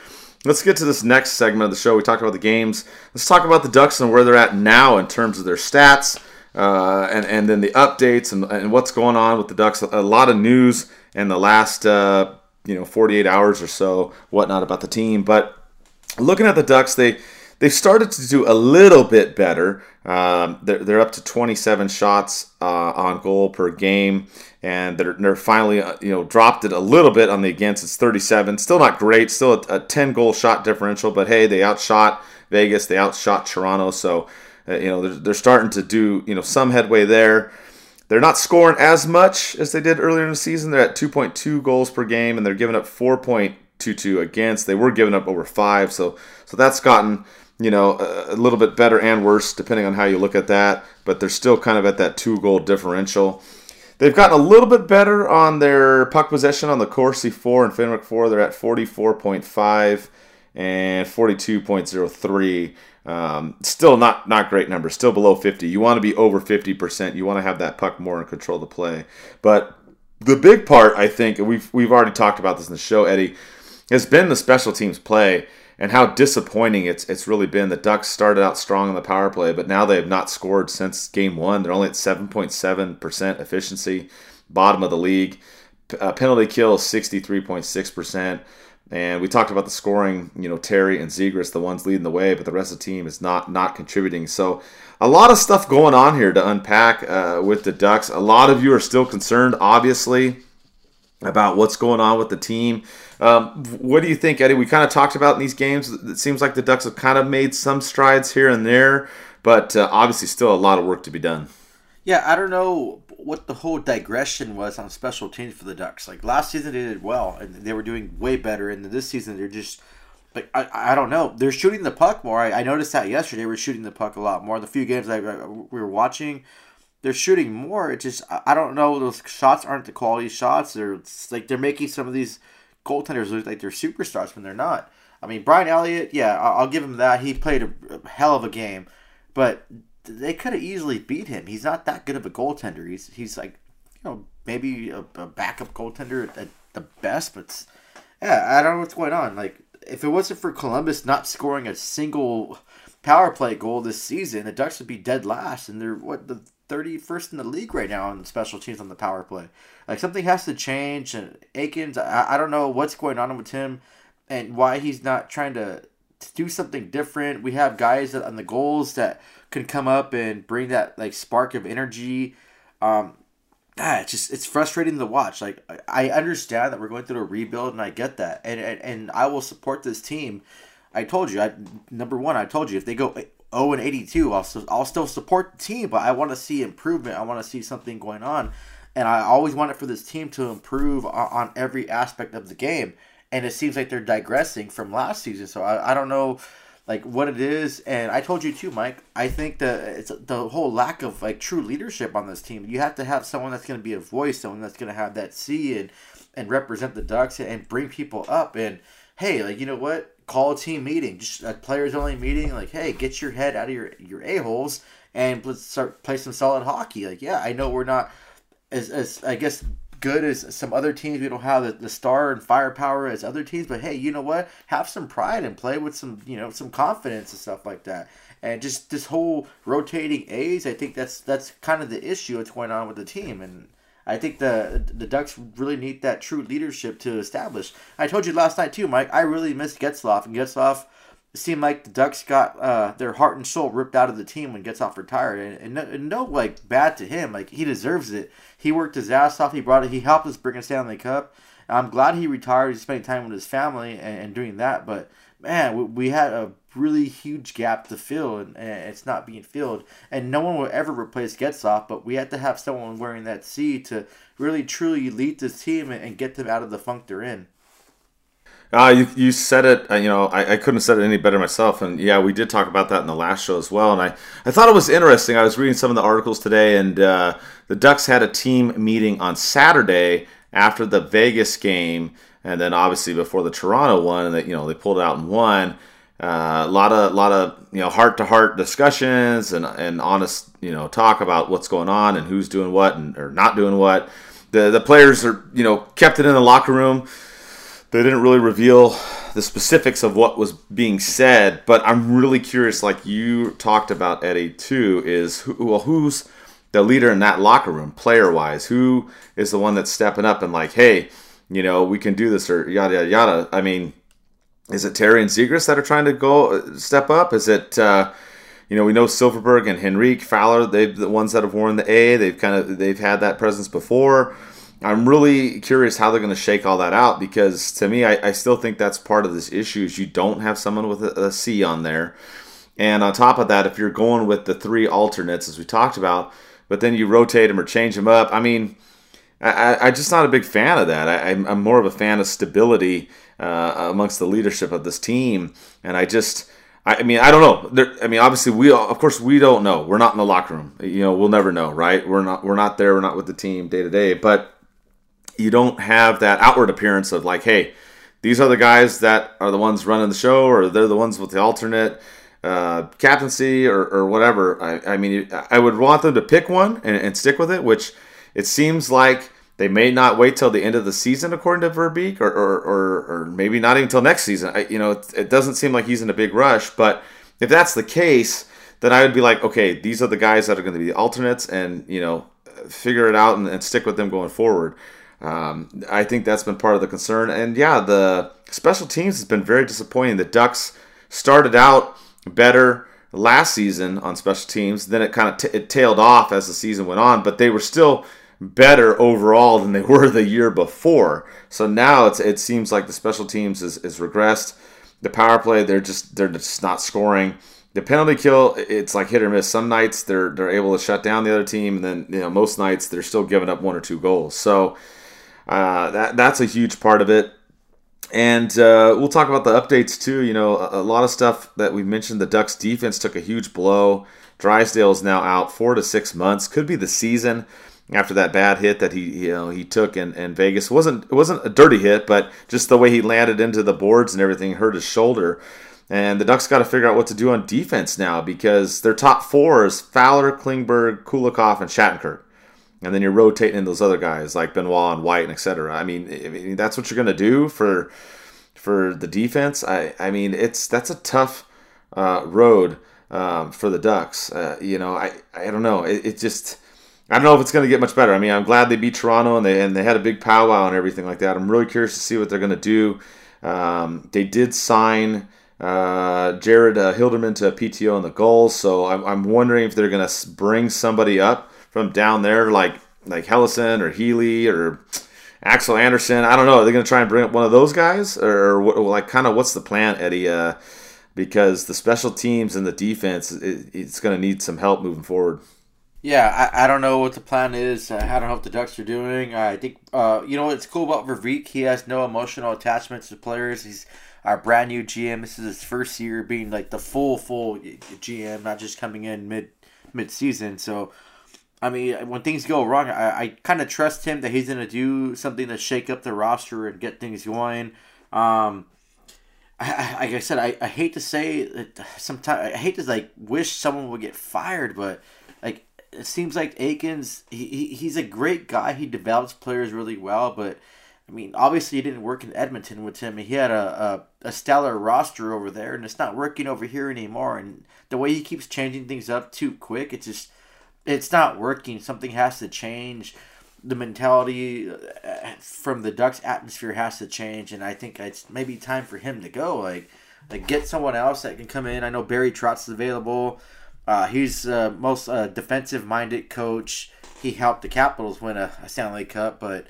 let's get to this next segment of the show. We talked about the games. Let's talk about the Ducks and where they're at now in terms of their stats uh, and and then the updates and, and what's going on with the Ducks. A lot of news in the last uh, you know 48 hours or so, whatnot about the team. But looking at the Ducks, they they've started to do a little bit better. Um, they're, they're up to 27 shots uh, on goal per game, and they're, they're finally uh, you know dropped it a little bit on the against. It's 37, still not great, still a, a 10 goal shot differential, but hey, they outshot Vegas, they outshot Toronto, so uh, you know they're, they're starting to do you know some headway there. They're not scoring as much as they did earlier in the season. They're at 2.2 goals per game, and they're giving up 4.22 against. They were giving up over five, so so that's gotten you know, a, little bit better and worse depending on how you look at that, but they're still kind of at that two goal differential. They've gotten a little bit better on their puck possession on the Corsi 4 and Fenwick 4. They're at 44.5 and 42.03. Um, still not not great numbers. Still below 50. You want to be over 50%. You want to have that puck more in control the play. But the big part, I think, we've we've already talked about this in the show, Eddie, has been the special teams play and how disappointing it's it's really been. The Ducks started out strong on the power play, but now they have not scored since game one. They're only at 7.7% efficiency, bottom of the league. Uh, penalty kill 63.6%. And we talked about the scoring, you know, Terry and Zegras, the ones leading the way, but the rest of the team is not not contributing. So a lot of stuff going on here to unpack uh, with the Ducks. A lot of you are still concerned, obviously, about what's going on with the team. Um, what do you think, Eddie? We kind of talked about in these games. It seems like the Ducks have kind of made some strides here and there, but uh, obviously still a lot of work to be done. Yeah, I don't know what the whole digression was on special teams for the Ducks. Like last season, they did well, and they were doing way better. And this season, they're just like I, I don't know. They're shooting the puck more. I, I noticed that yesterday. We're shooting the puck a lot more. The few games I, we were watching, they're shooting more. It just I don't know. Those shots aren't the quality shots. They're like they're making some of these goaltenders look like they're superstars when they're not. I mean, Brian Elliott, yeah, I'll give him that. He played a hell of a game, but they could have easily beat him. He's not that good of a goaltender. He's he's like, you know, maybe a, a backup goaltender at the best, but yeah, I don't know what's going on. Like, if it wasn't for Columbus not scoring a single power play goal this season, the Ducks would be dead last, and they're what the 31st in the league right now on special teams on the power play. Like something has to change. And Eakins, I, I don't know what's going on with him and why he's not trying to, to do something different. We have guys on the Gulls that can come up and bring that like spark of energy. Um, ah, it's just it's frustrating to watch. Like I understand that we're going through a rebuild, and I get that, and and, and I will support this team. I told you, I number one, I told you if they go 0 and 82, I'll, I'll still support the team, but I want to see improvement. I want to see something going on. And I always want it for this team to improve on, on every aspect of the game. And it seems like they're digressing from last season. So I, I don't know like what it is and i told you too mike i think that it's the whole lack of like true leadership on this team you have to have someone that's going to be a voice someone that's going to have that see and and represent the ducks and bring people up and hey like you know what call a team meeting, just a players only meeting. Like, hey, get your head out of your your a holes and let's start play some solid hockey. Like, yeah, I know we're not as as I guess good as some other teams. We don't have the, the star and firepower as other teams, but hey, you know what? Have some pride and play with some you know some confidence and stuff like that. And just this whole rotating A's, I think that's that's kind of the issue that's going on with the team and I think the the Ducks really need that true leadership to establish. I told you last night too, Mike. I really missed Getzlaf, and Seemed like the Ducks got uh, their heart and soul ripped out of the team when Getzlaf retired, and, and, no, and, no, like bad to him. Like he deserves it. He worked his ass off. He brought it. He helped us bring a Stanley Cup. I'm glad he retired. He's spending time with his family and, and doing that. But man, we, we had a really huge gap to fill, and, and, it's not being filled. And no one will ever replace Getzlaf, but we had to have someone wearing that C to really truly lead this team and, and get them out of the funk they're in. Uh, you, you said it, uh, you know, I, I couldn't have said it any better myself. And yeah, we did talk about that in the last show as well. And I, I thought it was interesting. I was reading some of the articles today, and uh, the Ducks had a team meeting on Saturday after the Vegas game, and then obviously before the Toronto one, and that you know they pulled out and won. Uh, a lot of lot of you know heart to heart discussions and and honest you know talk about what's going on and who's doing what and or not doing what. The the players are you know kept it in the locker room. They didn't really reveal the specifics of what was being said, but I'm really curious. Like you talked about Eddie too, is who, well who's the leader in that locker room, player wise? Who is the one that's stepping up and like, hey, you know, we can do this or yada yada yada. I mean is it Terry and Zegras that are trying to go uh, step up? Is it uh, you know we know Silfverberg and Henrique Fowler they the ones that have worn the A they've kind of they've had that presence before. I'm really curious how they're going to shake all that out because to me I, I still think that's part of this issue is you don't have someone with a, a C on there. And on top of that, if you're going with the three alternates as we talked about, but then you rotate them or change them up, I mean, I, am just not a big fan of that. I, am more of a fan of stability uh, amongst the leadership of this team, and I just. I mean, I don't know. There, I mean, obviously, we of course we don't know. We're not in the locker room. You know, we'll never know, right? We're not. We're not there. We're not with the team day to day. But you don't have that outward appearance of like, hey, these are the guys that are the ones running the show, or they're the ones with the alternate uh, captaincy or, or whatever. I, I, mean, I would want them to pick one and, and stick with it, which it seems like they may not wait till the end of the season, according to Verbeek, or, or, or, or maybe not even till next season. I, you know, it, it, doesn't seem like he's in a big rush. But if that's the case, then I would be like, okay, these are the guys that are going to be the alternates, and you know, figure it out and, and stick with them going forward. Um, I think that's been part of the concern. And yeah, the special teams has been very disappointing. The Ducks started out better last season on special teams. Then it kind of t- it tailed off as the season went on, but they were still better overall than they were the year before. So now it's it seems like the special teams is, is regressed. The power play they're just they're just not scoring. The penalty kill it's like hit or miss. Some nights they're they're able to shut down the other team, and then you know most nights they're still giving up one or two goals. So uh, that that's a huge part of it. And uh, we'll talk about the updates too. You know, a, a, lot of stuff that we mentioned. The Ducks defense took a huge blow. Drysdale is now out four to six months. Could be the season after that bad hit that he you know he took in, in Vegas. It wasn't it wasn't a dirty hit, but just the way he landed into the boards and everything hurt his shoulder. And the Ducks got to figure out what to do on defense now because their top four is Fowler, Klingberg, Kulikov, and Shattenkirk and then you're rotating in those other guys like Benoit and White and etc. I mean, I mean that's what you're gonna do for for the defense. I I mean it's that's a tough uh, road um, for the Ducks. Uh, you know, I I don't know. It, it, just I don't know if it's gonna get much better. I mean, I'm glad they beat Toronto and they and they had a big powwow and everything like that. I'm really curious to see what they're gonna do. Um, they did sign. Uh, Jared uh, Hilderman to a PTO in the Gulls, so I'm, I'm wondering if they're going to bring somebody up from down there, like like Helleson or Healy or Axel Anderson. I don't know. Are they going to try and bring up one of those guys, or, like kind of what's the plan, Eddie? Uh, because the special teams and the defense, it, it's going to need some help moving forward. Yeah, I, I don't know what the plan is. I don't know what the Ducks are doing. I think uh, you know what's cool about Verbeek. He has no emotional attachments to players. He's our brand new GM. This is his first year being like the full full GM, not just coming in mid mid season. So I mean, when things go wrong, I, I kind of trust him that he's going to do something to shake up the roster and get things going. Um, I, like I said, I, I hate to say that sometimes I hate to like wish someone would get fired, but like it seems like Eakins, he, he he's a great guy. He develops players really well, but I mean, obviously, it didn't work in Edmonton with him. He had a, a, a stellar roster over there, and it's not working over here anymore. And the way he keeps changing things up too quick, it's just it's not working. Something has to change. The mentality uh, from the Ducks atmosphere has to change, and I think it's maybe time for him to go. Like, like get someone else that can come in. I know Barry Trotz is available. Uh, he's uh, most uh, defensive minded coach. He helped the Capitals win a, a Stanley Cup, but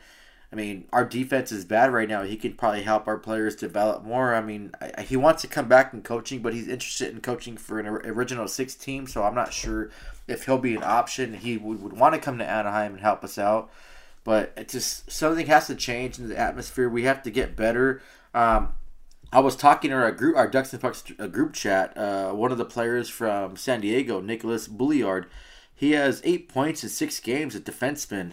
I mean, our defense is bad right now. He could probably help our players develop more. I mean, I, he wants to come back in coaching, but he's interested in coaching for an original six team. So I'm not sure if he'll be an option. He would, would want to come to Anaheim and help us out. But it just something has to change in the atmosphere. We have to get better. Um, I was talking to our group, our Ducks and Pucks group chat. Uh, one of the players from San Diego, Nikolas Brouillard, he has eight points in six games at defenseman.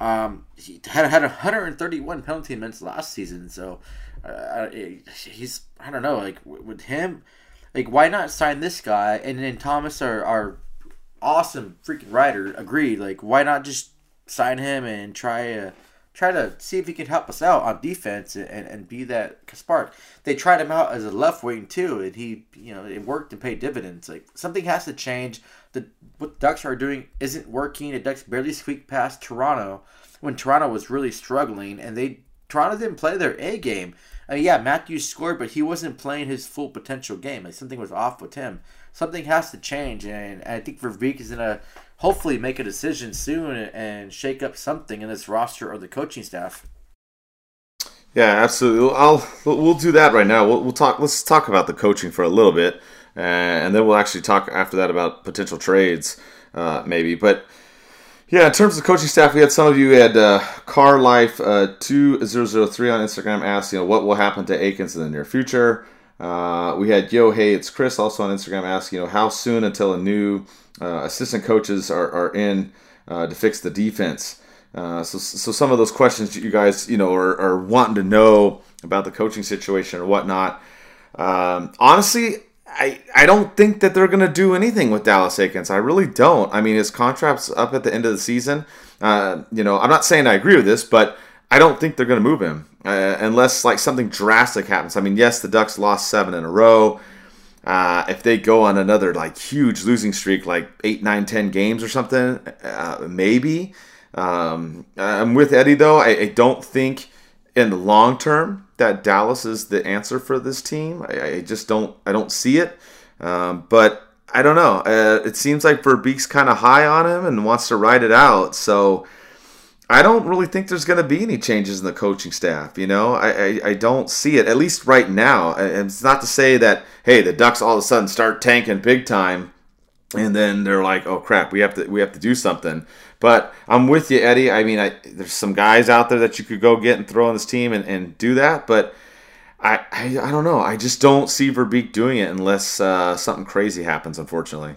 Um, he had had 131 penalty minutes last season, so uh, he's I don't know like with him, like why not sign this guy and then Thomas our our awesome freaking rider agreed like why not just sign him and try uh, try to see if he can help us out on defense and, and be that spark. They tried him out as a left wing too, and he you know it worked and paid dividends. Like something has to change the what the Ducks are doing isn't working. The Ducks barely squeaked past Toronto when Toronto was really struggling, and they Toronto didn't play their A game. Uh, yeah, Matthews scored, but he wasn't playing his full potential game. Like something was off with him. Something has to change, and, I think Verbeek is gonna hopefully make a decision soon and shake up something in this roster or the coaching staff. Yeah, absolutely. I'll we'll do that right now. We'll, we'll talk. Let's talk about the coaching for a little bit, uh, and then we'll actually talk after that about potential trades, uh, maybe. But yeah, in terms of coaching staff, we had some of you had uh, Car Life uh, two zero zero three on Instagram asked, you know, what will happen to Eakins in the near future. Uh, we had Yo Hey, it's Chris also on Instagram asked, you know, how soon until a new uh, assistant coaches are, are in uh, to fix the defense. Uh, so, so some of those questions you guys, you know, are, are wanting to know about the coaching situation or whatnot. Um, honestly, I, I don't think that they're going to do anything with Dallas Eakins. I really don't. I mean, his contract's up at the end of the season. Uh, you know, I'm not saying I agree with this, but I don't think they're going to move him uh, unless like something drastic happens. I mean, yes, the Ducks lost seven in a row. Uh, if they go on another like huge losing streak, like eight, nine, ten games or something, uh, maybe. Um, I'm with Eddie though. I, I, don't think in the long term that Dallas is the answer for this team. I, I just don't. I don't see it. Um, but I don't know. Uh, it seems like Verbeek's kind of high on him and wants to ride it out. So I don't really think there's going to be any changes in the coaching staff. You know, I, I, I, don't see it at least right now. And it's not to say that hey, the Ducks all of a sudden start tanking big time, and then they're like, oh crap, we have to we have to do something. But I'm with you, Eddie. I mean, I, there's some guys out there that you could go get and throw on this team and, and do that, but I, I, I don't know. I just don't see Verbeek doing it unless uh, something crazy happens. Unfortunately.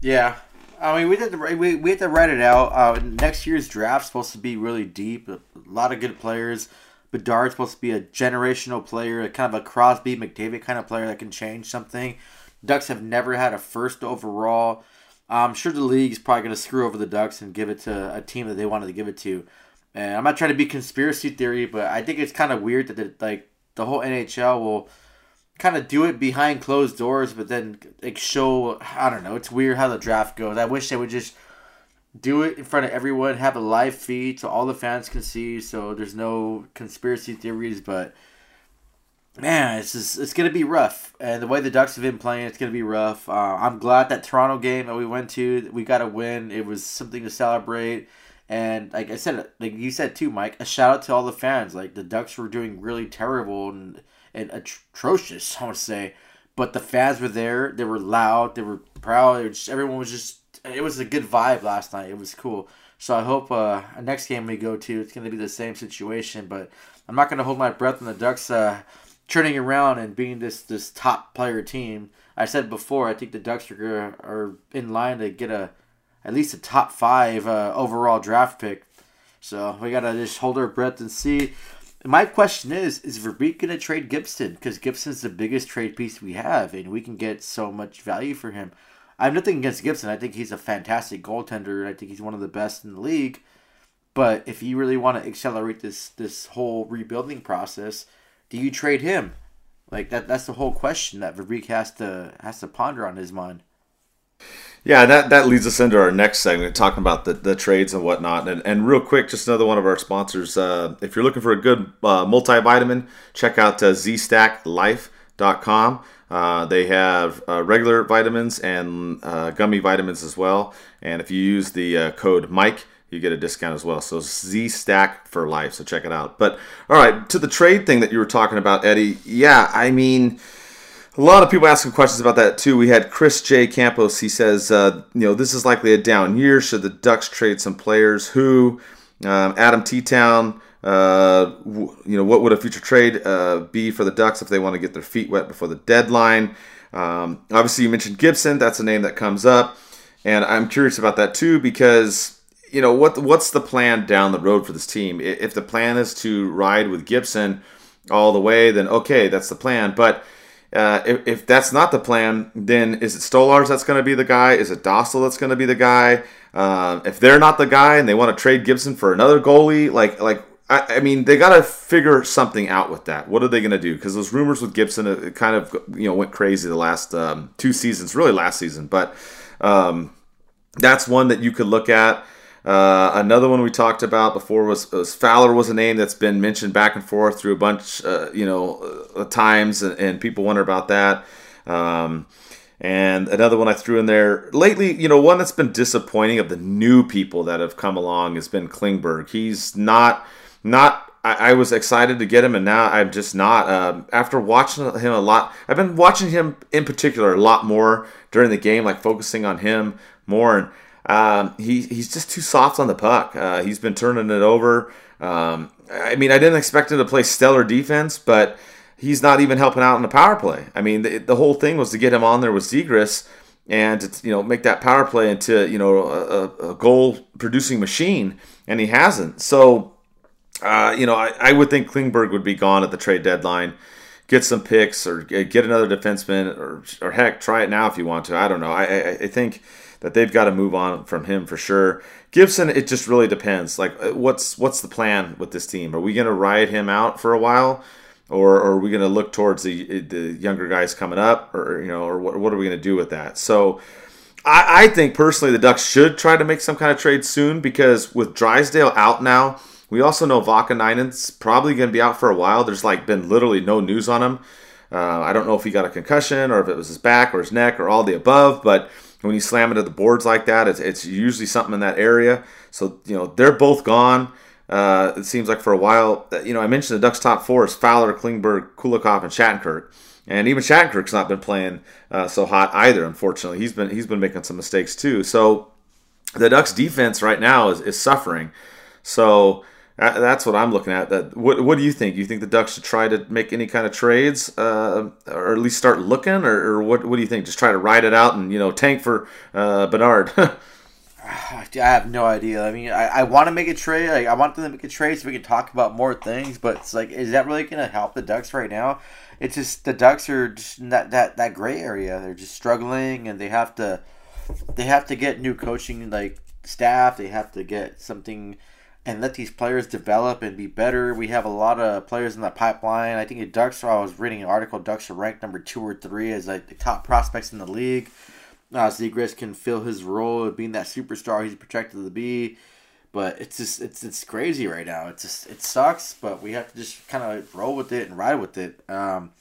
Yeah, I mean, we did the, we we had to write it out. Uh, next year's draft supposed to be really deep. A lot of good players. Bedard's supposed to be a generational player, a kind of a Crosby McDavid kind of player that can change something. Ducks have never had a first overall. I'm sure the league's probably going to screw over the Ducks and give it to a team that they wanted to give it to. And I'm not trying to be conspiracy theory, but I think it's kind of weird that the, like the whole NHL will kind of do it behind closed doors, but then like show I don't know. It's weird how the draft goes. I wish they would just do it in front of everyone, have a live feed so all the fans can see, so there's no conspiracy theories. But man, it's just, it's gonna be rough, and the way the Ducks have been playing, it's gonna be rough. Uh, I'm glad that Toronto game that we went to, we got a win. It was something to celebrate. And like I said, like you said too, Mike, a shout out to all the fans. Like the Ducks were doing really terrible and, and atrocious, I would say. But the fans were there. They were loud. They were proud. They were just, everyone was just. It was a good vibe last night. It was cool. So I hope uh, next game we go to, it's going to be the same situation. But I'm not going to hold my breath on the Ducks uh, turning around and being this this top player team. I said before, I think the Ducks are, are in line to get a at least a top five uh, overall draft pick. So we gotta just hold our breath and see. My question is: Is Verbeek gonna trade Gibson? Because Gibson's the biggest trade piece we have, and we can get so much value for him. I have nothing against Gibson. I think he's a fantastic goaltender. I think he's one of the best in the league. But if you really want to accelerate this this whole rebuilding process, do you trade him? Like that that's the whole question that Verbeek has to has to ponder on his mind. Yeah, that, that leads us into our next segment, talking about the, the trades and whatnot. And, and real quick, just another one of our sponsors. Uh, if you're looking for a good uh, multivitamin, check out uh, zstacklife.com. Uh, they have uh, regular vitamins and uh, gummy vitamins as well. And if you use the uh, code Mike, you get a discount as well. So Z Stack for life. So check it out. But all right, to the trade thing that you were talking about, Eddie. Yeah, I mean a lot of people asking questions about that too. We had Chris J. Campos. He says, uh, you know, this is likely a down year. Should the Ducks trade some players? Who? Um, Adam T. Town. Uh, w- you know, what would a future trade uh, be for the Ducks if they want to get their feet wet before the deadline? Um, obviously, you mentioned Gibson. That's a name that comes up, and I'm curious about that too because you know what what's the plan down the road for this team? If the plan is to ride with Gibson all the way, then okay, that's the plan. But uh, if, if, that's not the plan, then is it Stolarz that's going to be the guy? Is it Dostal that's going to be the guy? Uh, if they're not the guy and they want to trade Gibson for another goalie, like like I, I mean, they got to figure something out with that. What are they going to do? Because those rumors with Gibson, it kind of you know went crazy the last um, two seasons, really last season. But um, that's one that you could look at. Uh, another one we talked about before was, was, Fowler was a name that's been mentioned back and forth through a bunch, uh, you know, uh, times, and, and, people wonder about that. Um, and another one I threw in there lately, you know, one that's been disappointing of the new people that have come along has been Klingberg. He's not not I, was excited to get him, and now I'm just not. Uh, after watching him a lot, I've been watching him in particular a lot more during the game, like focusing on him more. And um, he, he's just too soft on the puck. Uh, he's been turning it over. Um, I mean, I didn't expect him to play stellar defense, but he's not even helping out in the power play. I mean, the, the whole thing was to get him on there with Zegras and to, you know make that power play into you know a, a goal producing machine, and he hasn't. So uh, you know, I, I, would think Klingberg would be gone at the trade deadline. Get some picks or get another defenseman, or, or heck, try it now if you want to. I don't know. I, I, I think that they've got to move on from him for sure. Gibson, it just really depends. Like, uh, what's what's the plan with this team? Are we going to ride him out for a while, or, or are we going to look towards the the younger guys coming up, or you know, or what, what are we going to do with that? So. I, I think personally the Ducks should try to make some kind of trade soon because with Drysdale out now, we also know Vaakanainen's probably going to be out for a while. There's like been literally no news on him. Uh, I don't know if he got a concussion or if it was his back or his neck or all the above, but when you slam into the boards like that, it's, it's usually something in that area. So, you know, they're both gone. Uh, it seems like for a while, you know, I mentioned the Ducks' top four is Fowler, Klingberg, Kulikov, and Shattenkirk. And even Shattenkirk's not been playing uh, so hot either. Unfortunately, he's been he's been making some mistakes too. So the Ducks' defense right now is, is suffering. So that's what I'm looking at. That what what do you think? You think the Ducks should try to make any kind of trades, uh, or at least start looking, or, or, what? What do you think? Just try to ride it out and you know tank for uh, Bedard. I have no idea. I mean, I, I want to make a trade. Like, I want them to make a trade so we can talk about more things. But it's like, is that really going to help the Ducks right now? It's just the Ducks are just that, that that gray area. They're just struggling, and they have to they have to get new coaching like staff. They have to get something and let these players develop and be better. We have a lot of players in the pipeline. I think the Ducks. I was reading an article. Ducks are ranked number two or three as like the top prospects in the league. Uh, Zegras can fill his role of being that superstar he's projected to be. But it's just it's it's crazy right now. It's just it sucks, but we have to just kind of roll with it and ride with it. Um,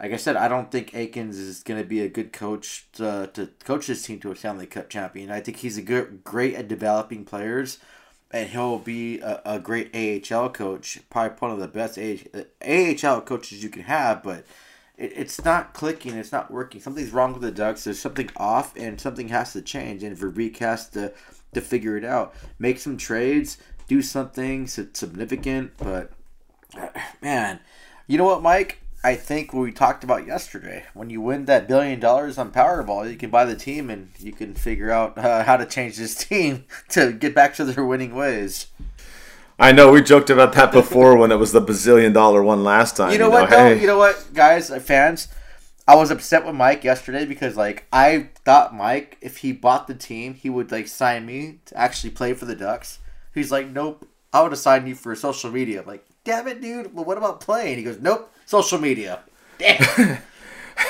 like I said, I don't think Eakins is going to be a good coach to, to coach this team to a Stanley Cup champion. I think he's a good, great at developing players and he'll be a, a great AHL coach, probably one of the best AHL coaches you can have, but it, it's not clicking, it's not working. Something's wrong with the Ducks. There's something off, and something has to change, and Verbeek has to, to figure it out. Make some trades, do something significant, but man, you know what, Mike? I think what we talked about yesterday. When you win that billion dollars on Powerball, you can buy the team and you can figure out uh, how to change this team to get back to their winning ways. I know we joked about that before when it was the bazillion dollar one last time. You know, you know what? Hey. Though, you know what, guys, uh, fans. I was upset with Mike yesterday because like I thought Mike, if he bought the team, he would like sign me to actually play for the Ducks. He's like, nope, I would have signed you for social media. I'm like, damn it, dude. Well, what about playing? He goes, nope social media. Damn.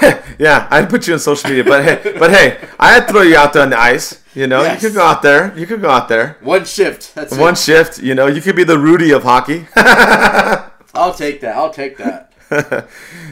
yeah, I'd put you in social media, but hey, but hey, I'd throw you out there on the ice. You know, yes. you could go out there. You could go out there. One shift. That's one it. shift. You know, you could be the Rudy of hockey. I'll take that. I'll take that.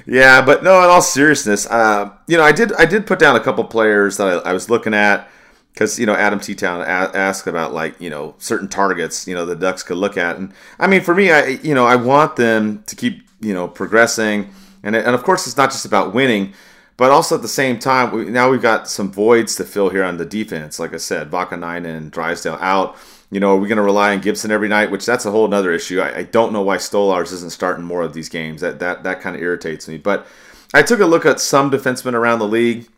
yeah, but no. In all seriousness, uh, you know, I did. I did put down a couple players that I, I was looking at because you know Adam T Town asked about like you know certain targets you know the Ducks could look at, and I mean for me, I you know I want them to keep you know progressing, and and of course it's not just about winning, but also at the same time we, now we've got some voids to fill here on the defense. Like I said, Vaakanainen and Drysdale out. You know, are we going to rely on Gibson every night? Which that's a whole other issue. I, I don't know why Stolarz isn't starting more of these games. That that that kind of irritates me. But I took a look at some defensemen around the league,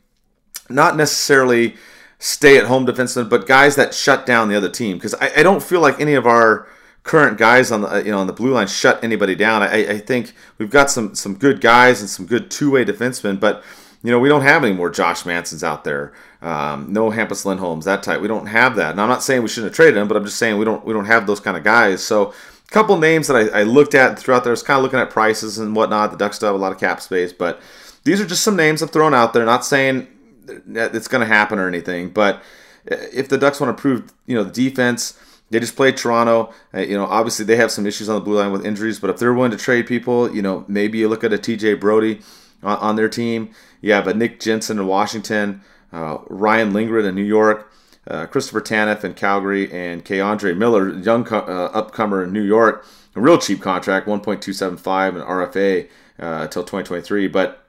not necessarily stay at home defensemen, but guys that shut down the other team. Because I, I, don't feel like any of our current guys on the you know on the blue line shut anybody down. I, I think we've got some some good guys and some good two way defensemen, but you know we don't have any more Josh Mansons out there. Um, no Hampus Lindholms that type. We don't have that. And I'm not saying we shouldn't have traded them, but I'm just saying we don't we don't have those kind of guys. So a couple names that I, I looked at throughout there. I was kind of looking at prices and whatnot. The Ducks have a lot of cap space, but these are just some names I've thrown out there. Not saying it's going to happen or anything, but if the Ducks want to prove, you know, the defense, they just played Toronto. Uh, you know, obviously they have some issues on the blue line with injuries, but if they're willing to trade people, you know, maybe you look at a TJ Brodie on, on their team. Yeah, but Nick Jensen in Washington, uh, Ryan Lindgren in New York, uh, Christopher Tanev in Calgary, and K. Andre Miller, young uh, upcomer in New York, a real cheap contract, 1.275 and RFA uh, until 2023. But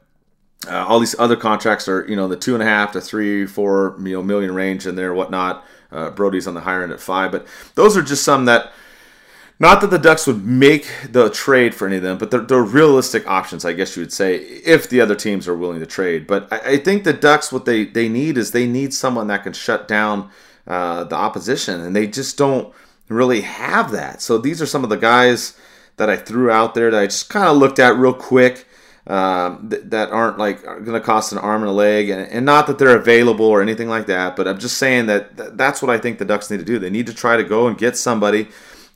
uh, all these other contracts are, you know, the two and a half to three, four you know, million range in there, whatnot. Uh, Brodie's on the higher end at five, but those are just some that. Not that the Ducks would make the trade for any of them, but they're, they're realistic options, I guess you would say, if the other teams are willing to trade. But I, I think the Ducks, what they, they need is they need someone that can shut down uh, the opposition, and they just don't really have that. So these are some of the guys that I threw out there that I just kind of looked at real quick um, th- that aren't like going to cost an arm and a leg, and, and, not that they're available or anything like that. But I'm just saying that th- that's what I think the Ducks need to do. They need to try to go and get somebody,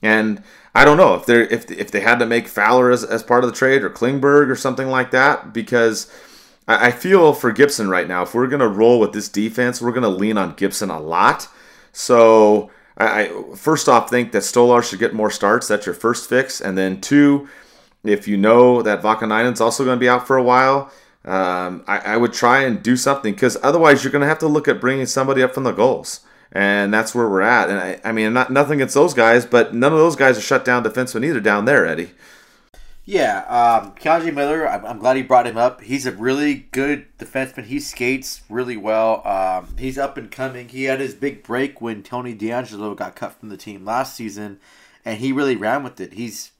and I don't know if they if if they had to make Fowler as, as part of the trade or Klingberg or something like that because. I, I feel for Gibson right now, if we're going to roll with this defense, we're going to lean on Gibson a lot. So I, I, first off think that Stolarz should get more starts. That's your first fix, and then two, if you know that Vaakanainen's also going to be out for a while, um, I, I, would try and do something because otherwise you're going to have to look at bringing somebody up from the Gulls. And that's where we're at. And I, I mean, not nothing against those guys, but none of those guys are shut down defensemen either down there, Eddie. Yeah, um, Miller, I'm, I'm, glad he brought him up. He's a really good defenseman. He skates really well. Um, he's up and coming. He had his big break when Tony DeAngelo got cut from the team last season, and he really ran with it. He's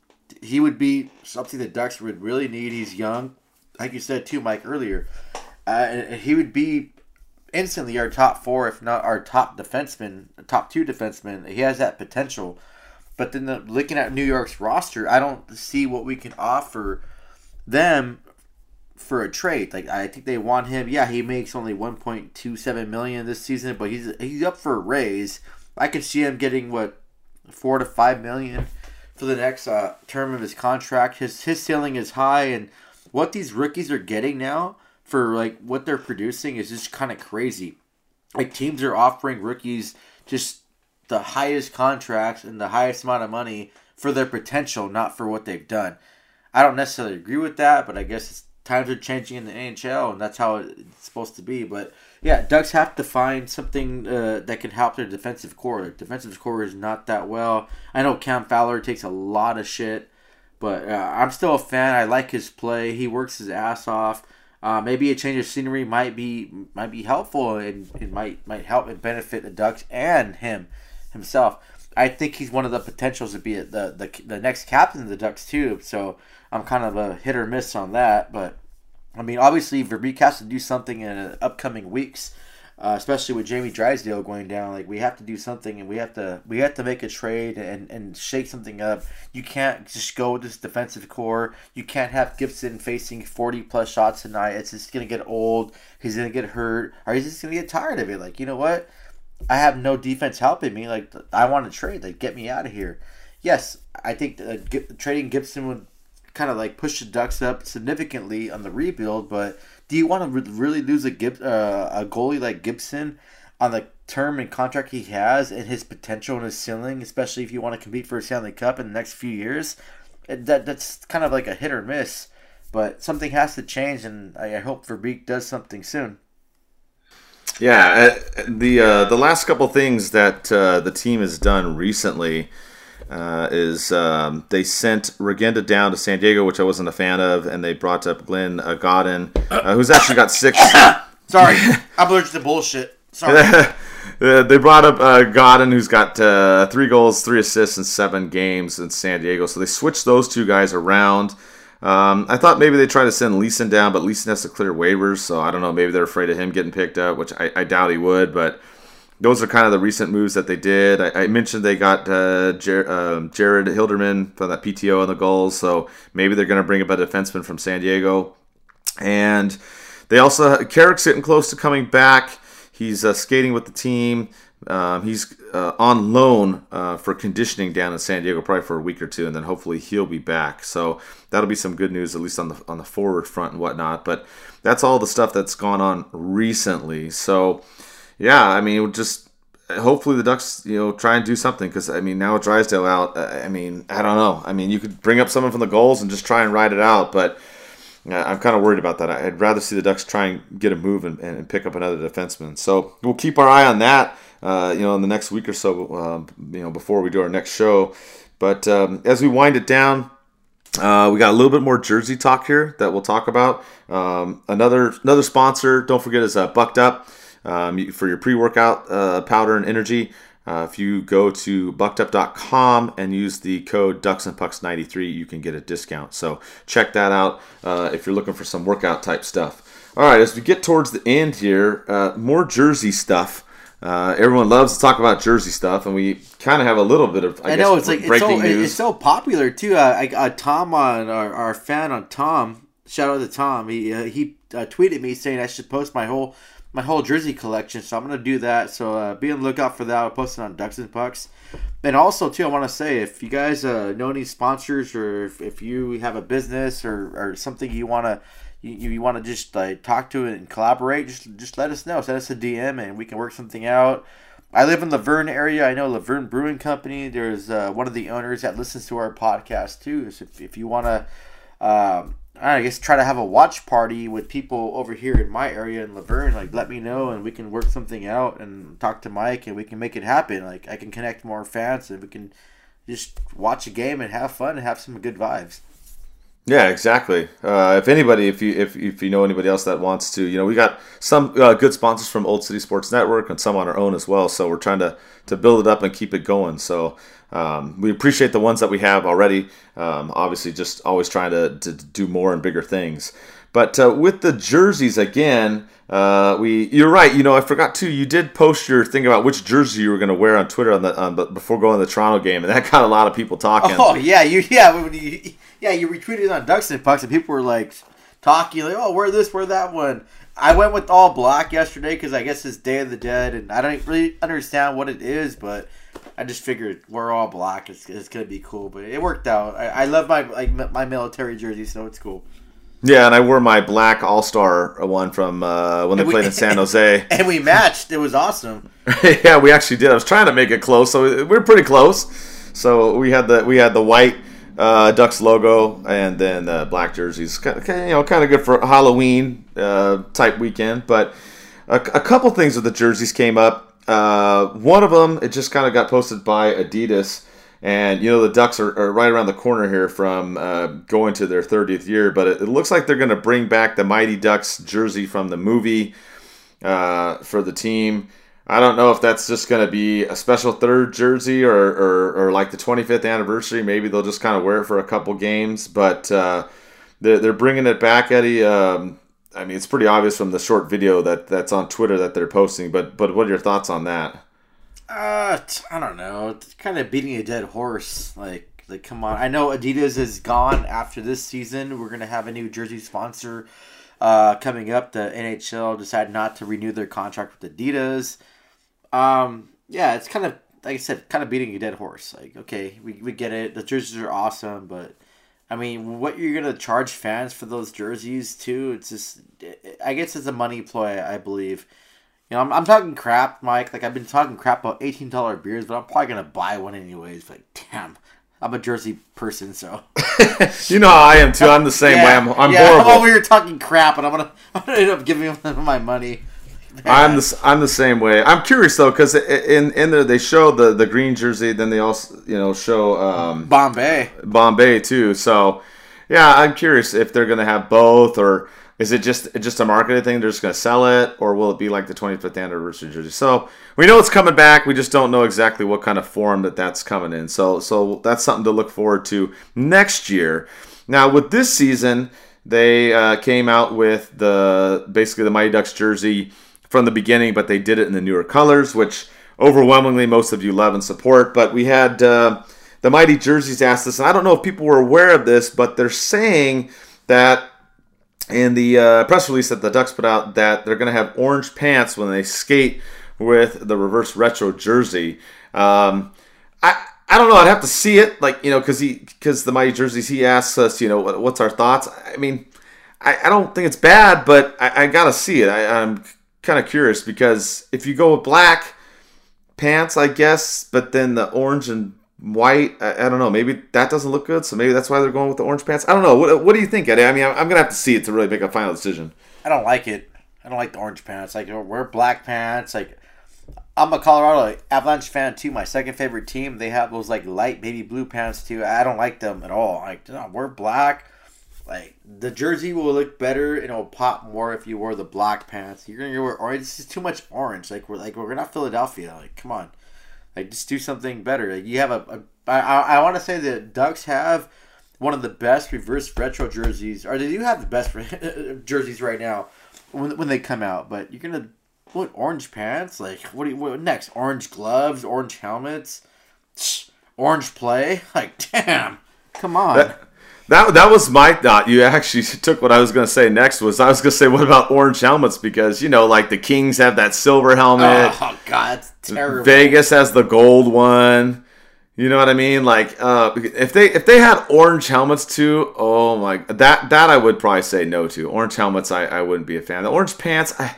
he would be something the Ducks would really need. He's young, like you said too, Mike earlier. Uh, and he would be instantly our top four, if not our top defenseman, top two defenseman. He has that potential. But then the, looking at New York's roster, I don't see what we can offer them for a trade. Like I think they want him. Yeah, he makes only 1.27 million this season, but he's he's up for a raise. I could see him getting what four to five million for the next uh, term of his contract. His his ceiling is high, and what these rookies are getting now for like what they're producing is just kind of crazy. Like teams are offering rookies just the highest contracts and the highest amount of money for their potential, not for what they've done. I don't necessarily agree with that, but I guess times are changing in the NHL, and that's how it's supposed to be. But yeah, Ducks have to find something uh, that can help their defensive core. Their defensive core is not that well. I know Cam Fowler takes a lot of shit, but uh, I'm still a fan. I like his play. He works his ass off. Uh, maybe a change of scenery might be might be helpful and it might might help and benefit the Ducks and him himself. I think he's one of the potentials to be the the, the next captain of the Ducks too. So I'm kind of a hit or miss on that, but I mean, obviously, Verbeek has to do something in the upcoming weeks, uh, especially with Jamie Drysdale going down. Like we have to do something, and we have to we have to make a trade and, and shake something up. You can't just go with this defensive core. You can't have Gibson facing forty plus shots tonight. It's just gonna get old. He's gonna get hurt, or he's just gonna get tired of it. Like you know what? I have no defense helping me. Like I want to trade. Like get me out of here. Yes, I think uh, trading Gibson would kind of like push the Ducks up significantly on the rebuild. But do you want to re- really lose a Gib- uh, a goalie like Gibson on the term and contract he has and his potential and his ceiling, especially if you want to compete for a Stanley Cup in the next few years? That that's kind of like a hit or miss. But something has to change, and I, I hope Verbeek does something soon. Yeah, uh, the uh, the last couple things that uh, the team has done recently uh, is um, they sent Regenda down to San Diego, which I wasn't a fan of, and they brought up Glenn uh, uh, who's actually got six. Sorry, I'm allergic to bullshit. Sorry. Uh, they brought up uh, who's got uh, three goals, three assists in seven games in San Diego. So they switched those two guys around. Um, I thought maybe they try to send Leason down, but Leason has to clear waivers, so I don't know. Maybe they're afraid of him getting picked up, which I, I doubt he would. But those are kind of the recent moves that they did. I, I mentioned they got uh, Jer- uh, Jared Hilderman from that PTO on the Gulls, so maybe they're going to bring up a defenseman from San Diego. And they also Carrick's getting close to coming back. He's uh, skating with the team. Um, he's uh, on loan uh, for conditioning down in San Diego, probably for a week or two, and then hopefully he'll be back. So that'll be some good news, at least on the on the forward front and whatnot. But that's all the stuff that's gone on recently. So yeah, I mean, just hopefully the Ducks, you know, try and do something because I mean now with Drysdale out, I mean I don't know. I mean you could bring up someone from the Gulls and just try and ride it out, but I'm kind of worried about that. I'd rather see the Ducks try and get a move and, and pick up another defenseman. So we'll keep our eye on that. Uh, you know, in the next week or so, uh, you know, before we do our next show. But um, as we wind it down, uh, we got a little bit more jersey talk here that we'll talk about. Um, another another sponsor, don't forget, is uh, Bucked Up um, for your pre-workout uh, powder and energy. Uh, if you go to buckedup.com and use the code Ducks and Pucks 93, you can get a discount. So check that out uh, if you're looking for some workout type stuff. All right, as we get towards the end here, uh, more jersey stuff. Uh, everyone loves to talk about jersey stuff, and we kind of have a little bit of I, I guess, know it's like it's breaking so, news. it's so popular too. Uh, I, uh, Tom on our, our fan on Tom, shout out to Tom. He uh, he uh, tweeted me saying I should post my whole my whole jersey collection, so I'm gonna do that. So uh, be on the lookout for that. I'll post it on Ducks and Pucks. And also too, I want to say if you guys uh, know any sponsors or if, if you have a business or, or something you want to you, you want to just like talk to it and collaborate, just just let us know. Send us a DM and we can work something out. I live in the La Verne area. I know La Verne Brewing Company. There's uh, one of the owners that listens to our podcast too. So if, if you want to, um, I guess try to have a watch party with people over here in my area in La Verne, like let me know and we can work something out and talk to Mike and we can make it happen. Like I can connect more fans and we can just watch a game and have fun and have some good vibes. Yeah, exactly. Uh, if anybody, if you if, if you know anybody else that wants to, you know, we got some uh, good sponsors from Old City Sports Network and some on our own as well. So we're trying to to build it up and keep it going. So um, we appreciate the ones that we have already. Um, obviously, just always trying to, to do more and bigger things. But uh, with the jerseys again, uh, we you're right. You know, I forgot too. You did post your thing about which jersey you were going to wear on Twitter on the on, before going to the Toronto game, and that got a lot of people talking. Oh yeah, you yeah you, yeah you retweeted on Ducks and Pucks and people were like talking like oh wear this wear that one. I went with all black yesterday because I guess it's Day of the Dead and I don't really understand what it is, but I just figured we're all black. It's, it's gonna be cool, but it worked out. I, I love my like my military jersey, so it's cool. Yeah, and I wore my black All Star one from uh, when they we- played in San Jose. And we matched. It was awesome. yeah, we actually did. I was trying to make it close, so we we're pretty close. So we had the we had the white uh, Ducks logo and then the black jerseys. Kind of, you know, kind of good for Halloween uh, type weekend. But a, a couple things with the jerseys came up. Uh, one of them, it just kind of got posted by Adidas. And you know the Ducks are, are right around the corner here from uh, going to their 30th year, but it, it looks like they're going to bring back the Mighty Ducks jersey from the movie uh, for the team. I don't know if that's just going to be a special third jersey or, or, or like the 25th anniversary. Maybe they'll just kind of wear it for a couple games, but uh, they're, they're bringing it back, Eddie. Um, I mean, it's pretty obvious from the short video that that's on Twitter that they're posting. But but what are your thoughts on that? Uh, I don't know. It's kind of beating a dead horse. Like, like, come on. I know Adidas is gone after this season. We're gonna have a new jersey sponsor uh, coming up. The NHL decided not to renew their contract with Adidas. Um, yeah, it's kind of like I said, kind of beating a dead horse. Like, okay, we, we get it. The jerseys are awesome, but I mean, what you're gonna charge fans for those jerseys too? It's just, I guess it's a money ploy. I believe. You know, I'm, I'm talking crap, Mike. Like I've been talking crap about eighteen dollar beers, but I'm probably gonna buy one anyways. Like, damn, I'm a Jersey person, so You know how I am too. I'm the same way. I'm, I'm yeah, horrible. I'm over here talking crap, and I'm gonna I'm gonna end up giving them my money. I'm the I'm the same way. I'm curious though because in in there they show the the green jersey, then they also you know show um, Bombay. Bombay too. So yeah, I'm curious if they're gonna have both or is it just just a marketing thing? They're just gonna sell it, or will it be like the 25th anniversary jersey? So we know it's coming back. We just don't know exactly what kind of form that that's coming in. So so that's something to look forward to next year. Now with this season, they uh, came out with the basically the Mighty Ducks jersey from the beginning, but they did it in the newer colors, which overwhelmingly most of you love and support. But we had uh, the Mighty Jerseys asked us, and I don't know if people were aware of this, but they're saying that in the uh, press release that the Ducks put out that they're going to have orange pants when they skate with the reverse retro jersey. Um, I I don't know. I'd have to see it, like you know, because he because the Mighty Jerseys. He asks us, you know, what, what's our thoughts. I mean, I, I don't think it's bad, but I, I gotta see it. I, I'm kind of curious because if you go with black pants, I guess, but then the orange and white. I, I, don't know. Maybe that doesn't look good, so maybe that's why they're going with the orange pants. I don't know. What, what do you think, Eddie? I mean, I'm, I'm gonna have to see it to really make a final decision. I don't like it. I don't like the orange pants. Like wear black pants. Like I'm a Colorado Avalanche fan too. My second favorite team. They have those like light baby blue pants too. I don't like them at all. Like no, wear black. Like the jersey will look better and it'll pop more if you wear the black pants. You're gonna wear orange. This is too much orange. Like we're like we're not Philadelphia. Like come on. Like just do something better. Like, you have a, a I, I, want to say the Ducks have one of the best reverse retro jerseys, or they do have the best jerseys right now when, when they come out. But you're gonna what orange pants? Like what do you what next? Orange gloves, orange helmets, orange play. Like damn, come on. That, that was my thought. You actually took what I was going to say next. Was I was going to say what about orange helmets because you know like the Kings have that silver helmet. Oh God, that's terrible. Vegas has the gold one. You know what I mean? Like, uh, if they if they had orange helmets too, oh my, that that I would probably say no to. Orange helmets, I, I wouldn't be a fan. The orange pants, I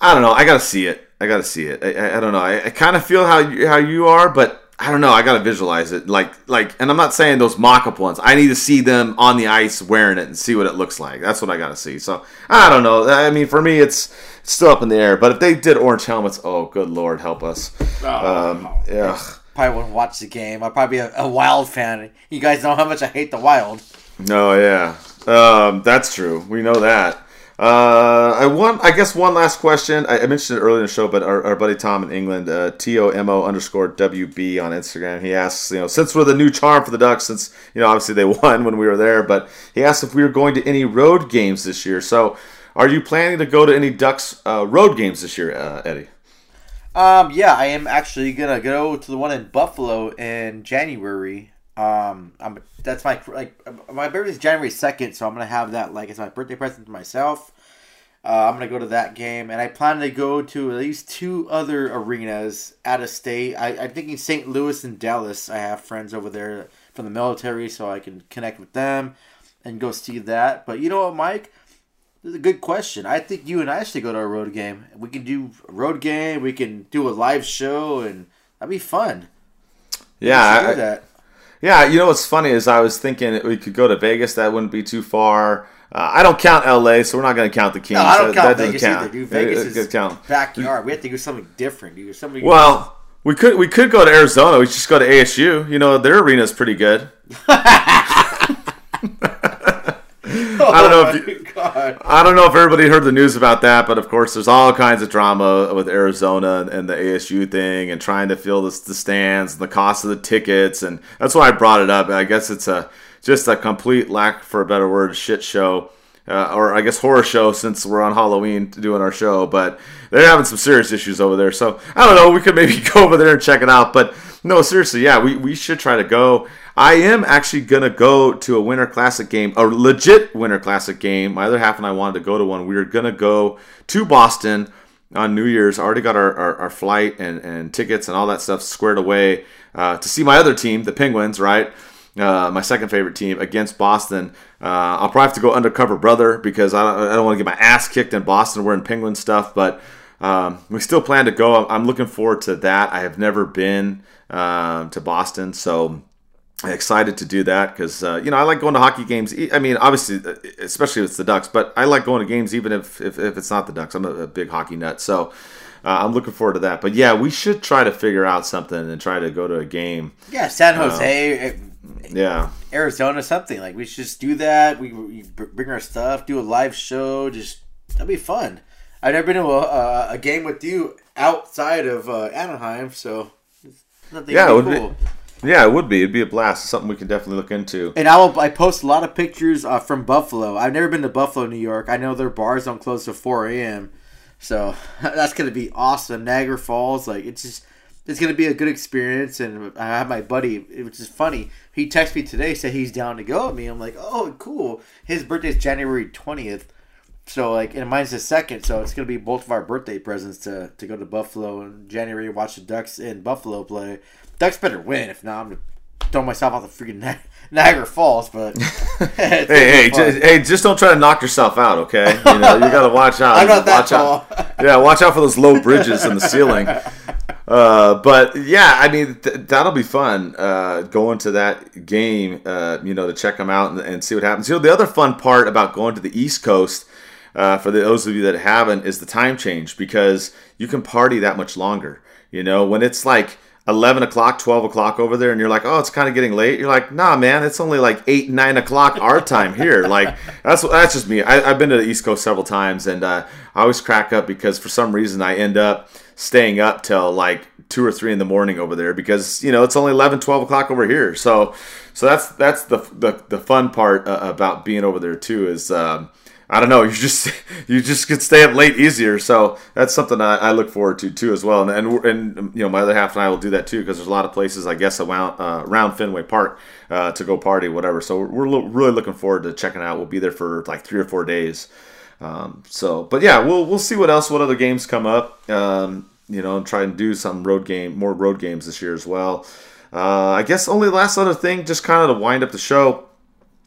I don't know. I gotta see it. I gotta see it. I, I, I don't know. I, I kind of feel how you, how you are, but I don't know. I gotta visualize it. Like like, and I'm not saying those mock-up ones. I need to see them on the ice wearing it and see what it looks like. That's what I gotta see. So I don't know. I mean, for me, it's still up in the air. But if they did orange helmets, oh, good lord, help us. Oh, um, yeah probably wouldn't watch the game. I'd probably be a, a, Wild fan. You guys know how much I hate the Wild. No, yeah, um, that's true. We know that. Uh, I want, I guess, one last question. I, I, mentioned it earlier in the show, but our, our buddy Tom in England, uh, T O M O underscore W B on Instagram, he asks, you know, since we're the new charm for the Ducks, since you know, obviously they won when we were there, but he asked if we were going to any road games this year. So, are you planning to go to any Ducks uh, road games this year, uh, Eddie? Um, yeah, I am actually gonna go to the one in Buffalo in January. Um, I'm that's my like my birthday is January second, so I'm gonna have that like it's my birthday present to myself. Uh, I'm gonna go to that game, and I plan to go to at least two other arenas out of state. I, I'm thinking St. Louis and Dallas. I have friends over there from the military, so I can connect with them and go see that. But you know what, Mike? This is a good question. I think you and I should go to a road game. We can do a road game. We can do a live show, and that'd be fun. Yeah, I, that. Yeah, you know what's funny is I was thinking we could go to Vegas. That wouldn't be too far. Uh, I don't count LA, so we're not going to count the Kings. No, I don't count that Vegas count. either. Dude, Vegas is count. backyard. We have to do something different. Dude. Somebody well, we could we could go to Arizona. We just go to ASU. You know their arena is pretty good. I don't know if oh you, God. I don't know if everybody heard the news about that, but of course, there's all kinds of drama with Arizona and the ASU thing, and trying to fill the, the stands, and the cost of the tickets, and that's why I brought it up. I guess it's a just a complete lack, for a better word, shit show. Uh, or I guess horror show since we're on Halloween doing our show, but they're having some serious issues over there. So I don't know. We could maybe go over there and check it out. But no, seriously, yeah, we, we should try to go. I am actually gonna go to a Winter Classic game, a legit Winter Classic game. My other half and I wanted to go to one. We are gonna go to Boston on New Year's. I Already got our, our, our flight and, and tickets and all that stuff squared away uh, to see my other team, the Penguins, right? Uh, my second favorite team against Boston. Uh, I'll probably have to go undercover brother because I don't, I don't want to get my ass kicked in Boston wearing Penguin stuff, but um, we still plan to go. I'm looking forward to that. I have never been uh, to Boston, so excited to do that because uh, you know I like going to hockey games. I mean, obviously, uh, especially if it's the Ducks, but I like going to games even if if, if it's not the Ducks. I'm a, a big hockey nut, so. Uh, I'm looking forward to that, but yeah, we should try to figure out something and try to go to a game. Yeah, San Jose, uh, yeah, Arizona, something like we should just do that. We, we bring our stuff, do a live show. Just that'd be fun. I've never been to a, a game with you outside of uh, Anaheim, so yeah, it would cool. be. Yeah, it would be. It'd be a blast. It's something we could definitely look into. And I will. I post a lot of pictures uh, from Buffalo. I've never been to Buffalo, New York. I know their bars don't close till four a.m. So that's gonna be awesome. Niagara Falls, like it's just it's gonna be a good experience. And I have my buddy, which is funny. He texted me today, said he's down to go with me. I'm like, oh, cool. His birthday is January twentieth. So like, and mine's the second, so it's gonna be both of our birthday presents to, to go to Buffalo in January, watch the Ducks in Buffalo play. Ducks better win. If not, I'm gonna throw myself off the freaking Niagara Falls. But hey, hey, just, hey, just don't try to knock yourself out, okay? You know, you got to watch out. I'm not that watch tall. Out. Yeah, watch out for those low bridges in the ceiling. Uh, but yeah, I mean th- that'll be fun. Uh, going to that game, uh, you know, to check them out and, and, see what happens. You know, the other fun part about going to the East Coast, uh, for those of you that haven't, is the time change because you can party that much longer. You know, when it's like 11 o'clock, 12 o'clock over there, and you're like, oh, it's kind of getting late. You're like, nah, man, it's only like 8, 9 o'clock our time here. Like, that's that's just me. I, have been to the East Coast several times, and uh, I always crack up because for some reason I end up staying up till like 2 or 3 in the morning over there because, you know, it's only 11, 12 o'clock over here. So, so that's that's the, the, the fun part uh, about being over there, too, is. Um, I don't know. You just you just could stay up late easier. So that's something I, I look forward to too as well. And, and, and you know my other half and I will do that too because there's a lot of places I guess around uh, around Fenway Park uh, to go party whatever. So we're, we're lo- really looking forward to checking out. We'll be there for like three or four days. Um, so but yeah, we'll we'll see what else what other games come up. Um, you know, and try and do some road game more road games this year as well. Uh, I guess only last other thing, just kind of to wind up the show.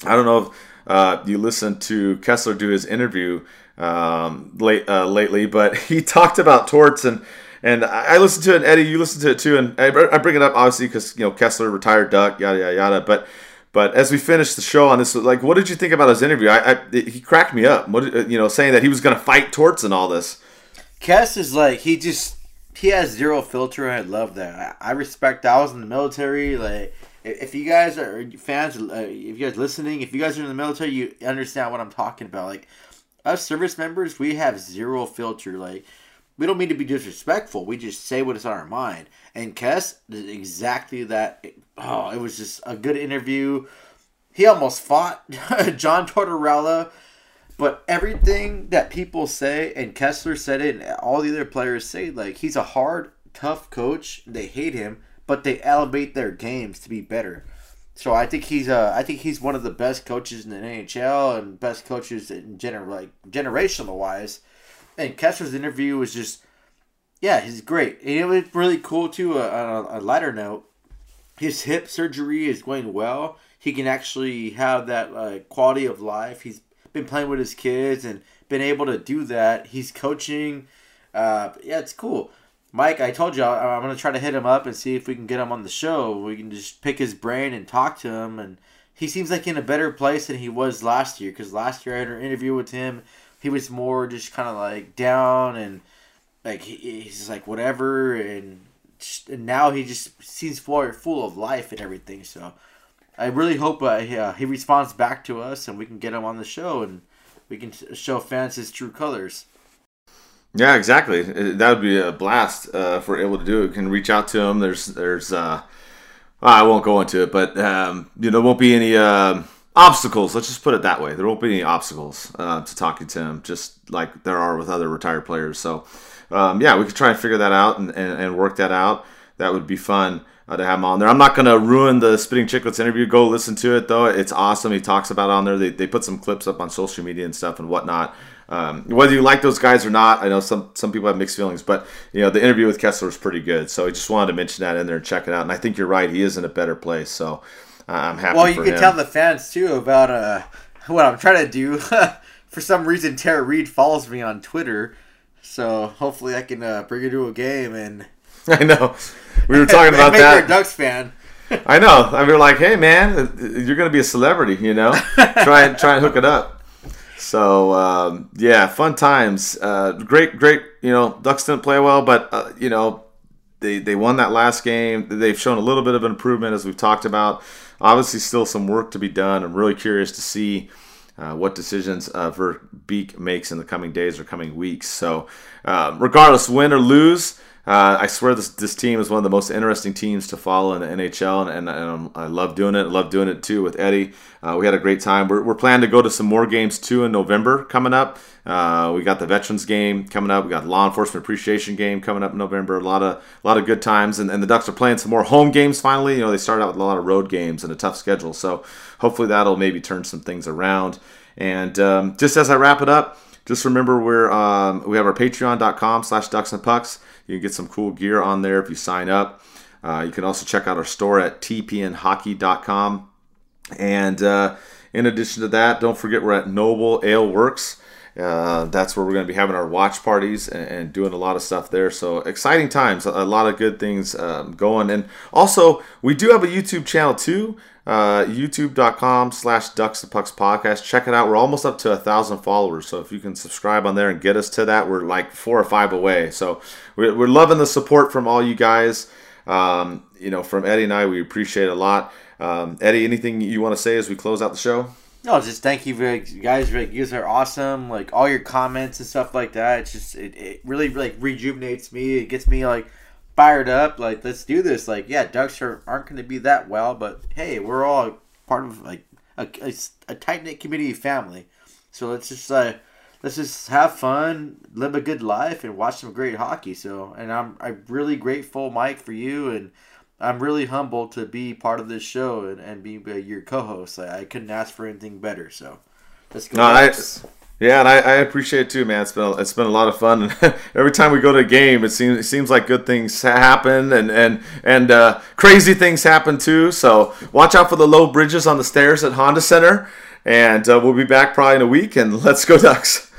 I don't know if uh, you listened to Kessler do his interview um, late uh, lately, but he talked about torts and and I listened to it. And Eddie, you listened to it too, and I bring it up obviously because you know Kessler retired duck, yada yada yada. But but as we finished the show on this, like, what did you think about his interview? I, I he cracked me up. What you know, saying that he was going to fight torts and all this. Kess is like he just he has zero filter. I love that. I, I respect. I was in the military, like if you guys are fans, uh, if you guys listening, if you guys are in the military, you understand what I'm talking about. Like us service members, we have zero filter. Like we don't mean to be disrespectful. We just say what is on our mind. And Kess did exactly that. Oh, it was just a good interview. He almost fought John Tortorella, but everything that people say, and Kessler said it, and all the other players say, like he's a hard, tough coach. They hate him but they elevate their games to be better. So I think he's uh, I think he's one of the best coaches in the NHL and best coaches in gener like generational wise. And Kessler's interview was just, yeah, he's great. And it was really cool too. Uh, on a, a lighter note, his hip surgery is going well. He can actually have that uh, quality of life. He's been playing with his kids and been able to do that. He's coaching. Uh, yeah, it's cool. Mike, I told you I, am gonna try to hit him up and see if we can get him on the show. We can just pick his brain and talk to him, and he seems like in a better place than he was last year. Because last year I had an interview with him, he was more just kind of like down and like he, he's like whatever, and, and now he just seems full full of life and everything. So I really hope uh, he, uh, he responds back to us and we can get him on the show and we can show fans his true colors. Yeah, exactly. That would be a blast uh, if we're able to do it. We can reach out to him. There's, there's, uh, I won't go into it, but um, you know, there won't be any uh, obstacles. Let's just put it that way. There won't be any obstacles uh, to talking to him, just like there are with other retired players. So, um, yeah, we could try and figure that out and, and, and work that out. That would be fun uh, to have him on there. I'm not going to ruin the Spitting Chicklets interview. Go listen to it though. It's awesome. He talks about on there. They, they put some clips up on social media and stuff and whatnot. Um, whether you like those guys or not, I know some some people have mixed feelings, but you know the interview with Kessler was pretty good. So I just wanted to mention that in there and check it out. And I think you're right; he is in a better place. So uh, I'm happy. Well, you can him. tell the fans too about uh, what I'm trying to do. for some reason, Tara Reid follows me on Twitter, so hopefully I can uh, bring her to a game and. I know. We were talking about make that. Her a Ducks fan. I know. I mean, like, hey, man, you're going to be a celebrity, you know. try and try and hook it up. So um, yeah, fun times. Uh, great, great. You know, Ducks didn't play well, but uh, you know, they they won that last game. They've shown a little bit of improvement as we've talked about. Obviously, still some work to be done. I'm really curious to see. Uh, what decisions uh, Verbeek makes in the coming days or coming weeks. So, uh, regardless, win or lose, uh, I swear this this team is one of the most interesting teams to follow in the NHL, and, and, and I love doing it. I love doing it too with Eddie. Uh, we had a great time. We're, we're planning to go to some more games too in November coming up. Uh, we got the Veterans game coming up. We got Law Enforcement Appreciation game coming up in November. A lot of a lot of good times, and, and the Ducks are playing some more home games finally. You know they started out with a lot of road games and a tough schedule, so hopefully that'll maybe turn some things around. And um, just as I wrap it up, just remember we're um, we have our Patreon.com slash Ducks and Pucks. You can get some cool gear on there if you sign up. Uh, you can also check out our store at tpnhockey.com. And uh, in addition to that, don't forget we're at Noble Ale Works. Uh, that's where we're going to be having our watch parties and, and, doing a lot of stuff there. So exciting times, a, lot of good things um, going. And also, we do have a YouTube channel too. Uh, youtube.com slash ducks and pucks podcast check it out we're almost up to a thousand followers so if you can subscribe on there and get us to that we're like four or five away so we're, we're loving the support from all you guys um, you know from eddie and i we appreciate a lot um, eddie anything you want to say as we close out the show no, just thank you, guys. Like, you guys are awesome. Like all your comments and stuff like that. It's just it, it really like rejuvenates me. It gets me like fired up. Like let's do this. Like yeah, Ducks are, aren't going to be that well, but hey, we're all part of like a, a, a tight knit community family. So let's just uh, let's just have fun, live a good life, and watch some great hockey. So and I'm I'm really grateful, Mike, for you and I'm really humbled to be part of this show and, and be uh, your co-host. I, I, couldn't ask for anything better. So let's go. No, yeah, and I, I, appreciate it too, man. It's been a, it's been a lot of fun. And every time we go to a game, it seems it seems like good things happen and and and uh, crazy things happen too. So watch out for the low bridges on the stairs at Honda Center. And uh, we'll be back probably in a week. And let's go Ducks.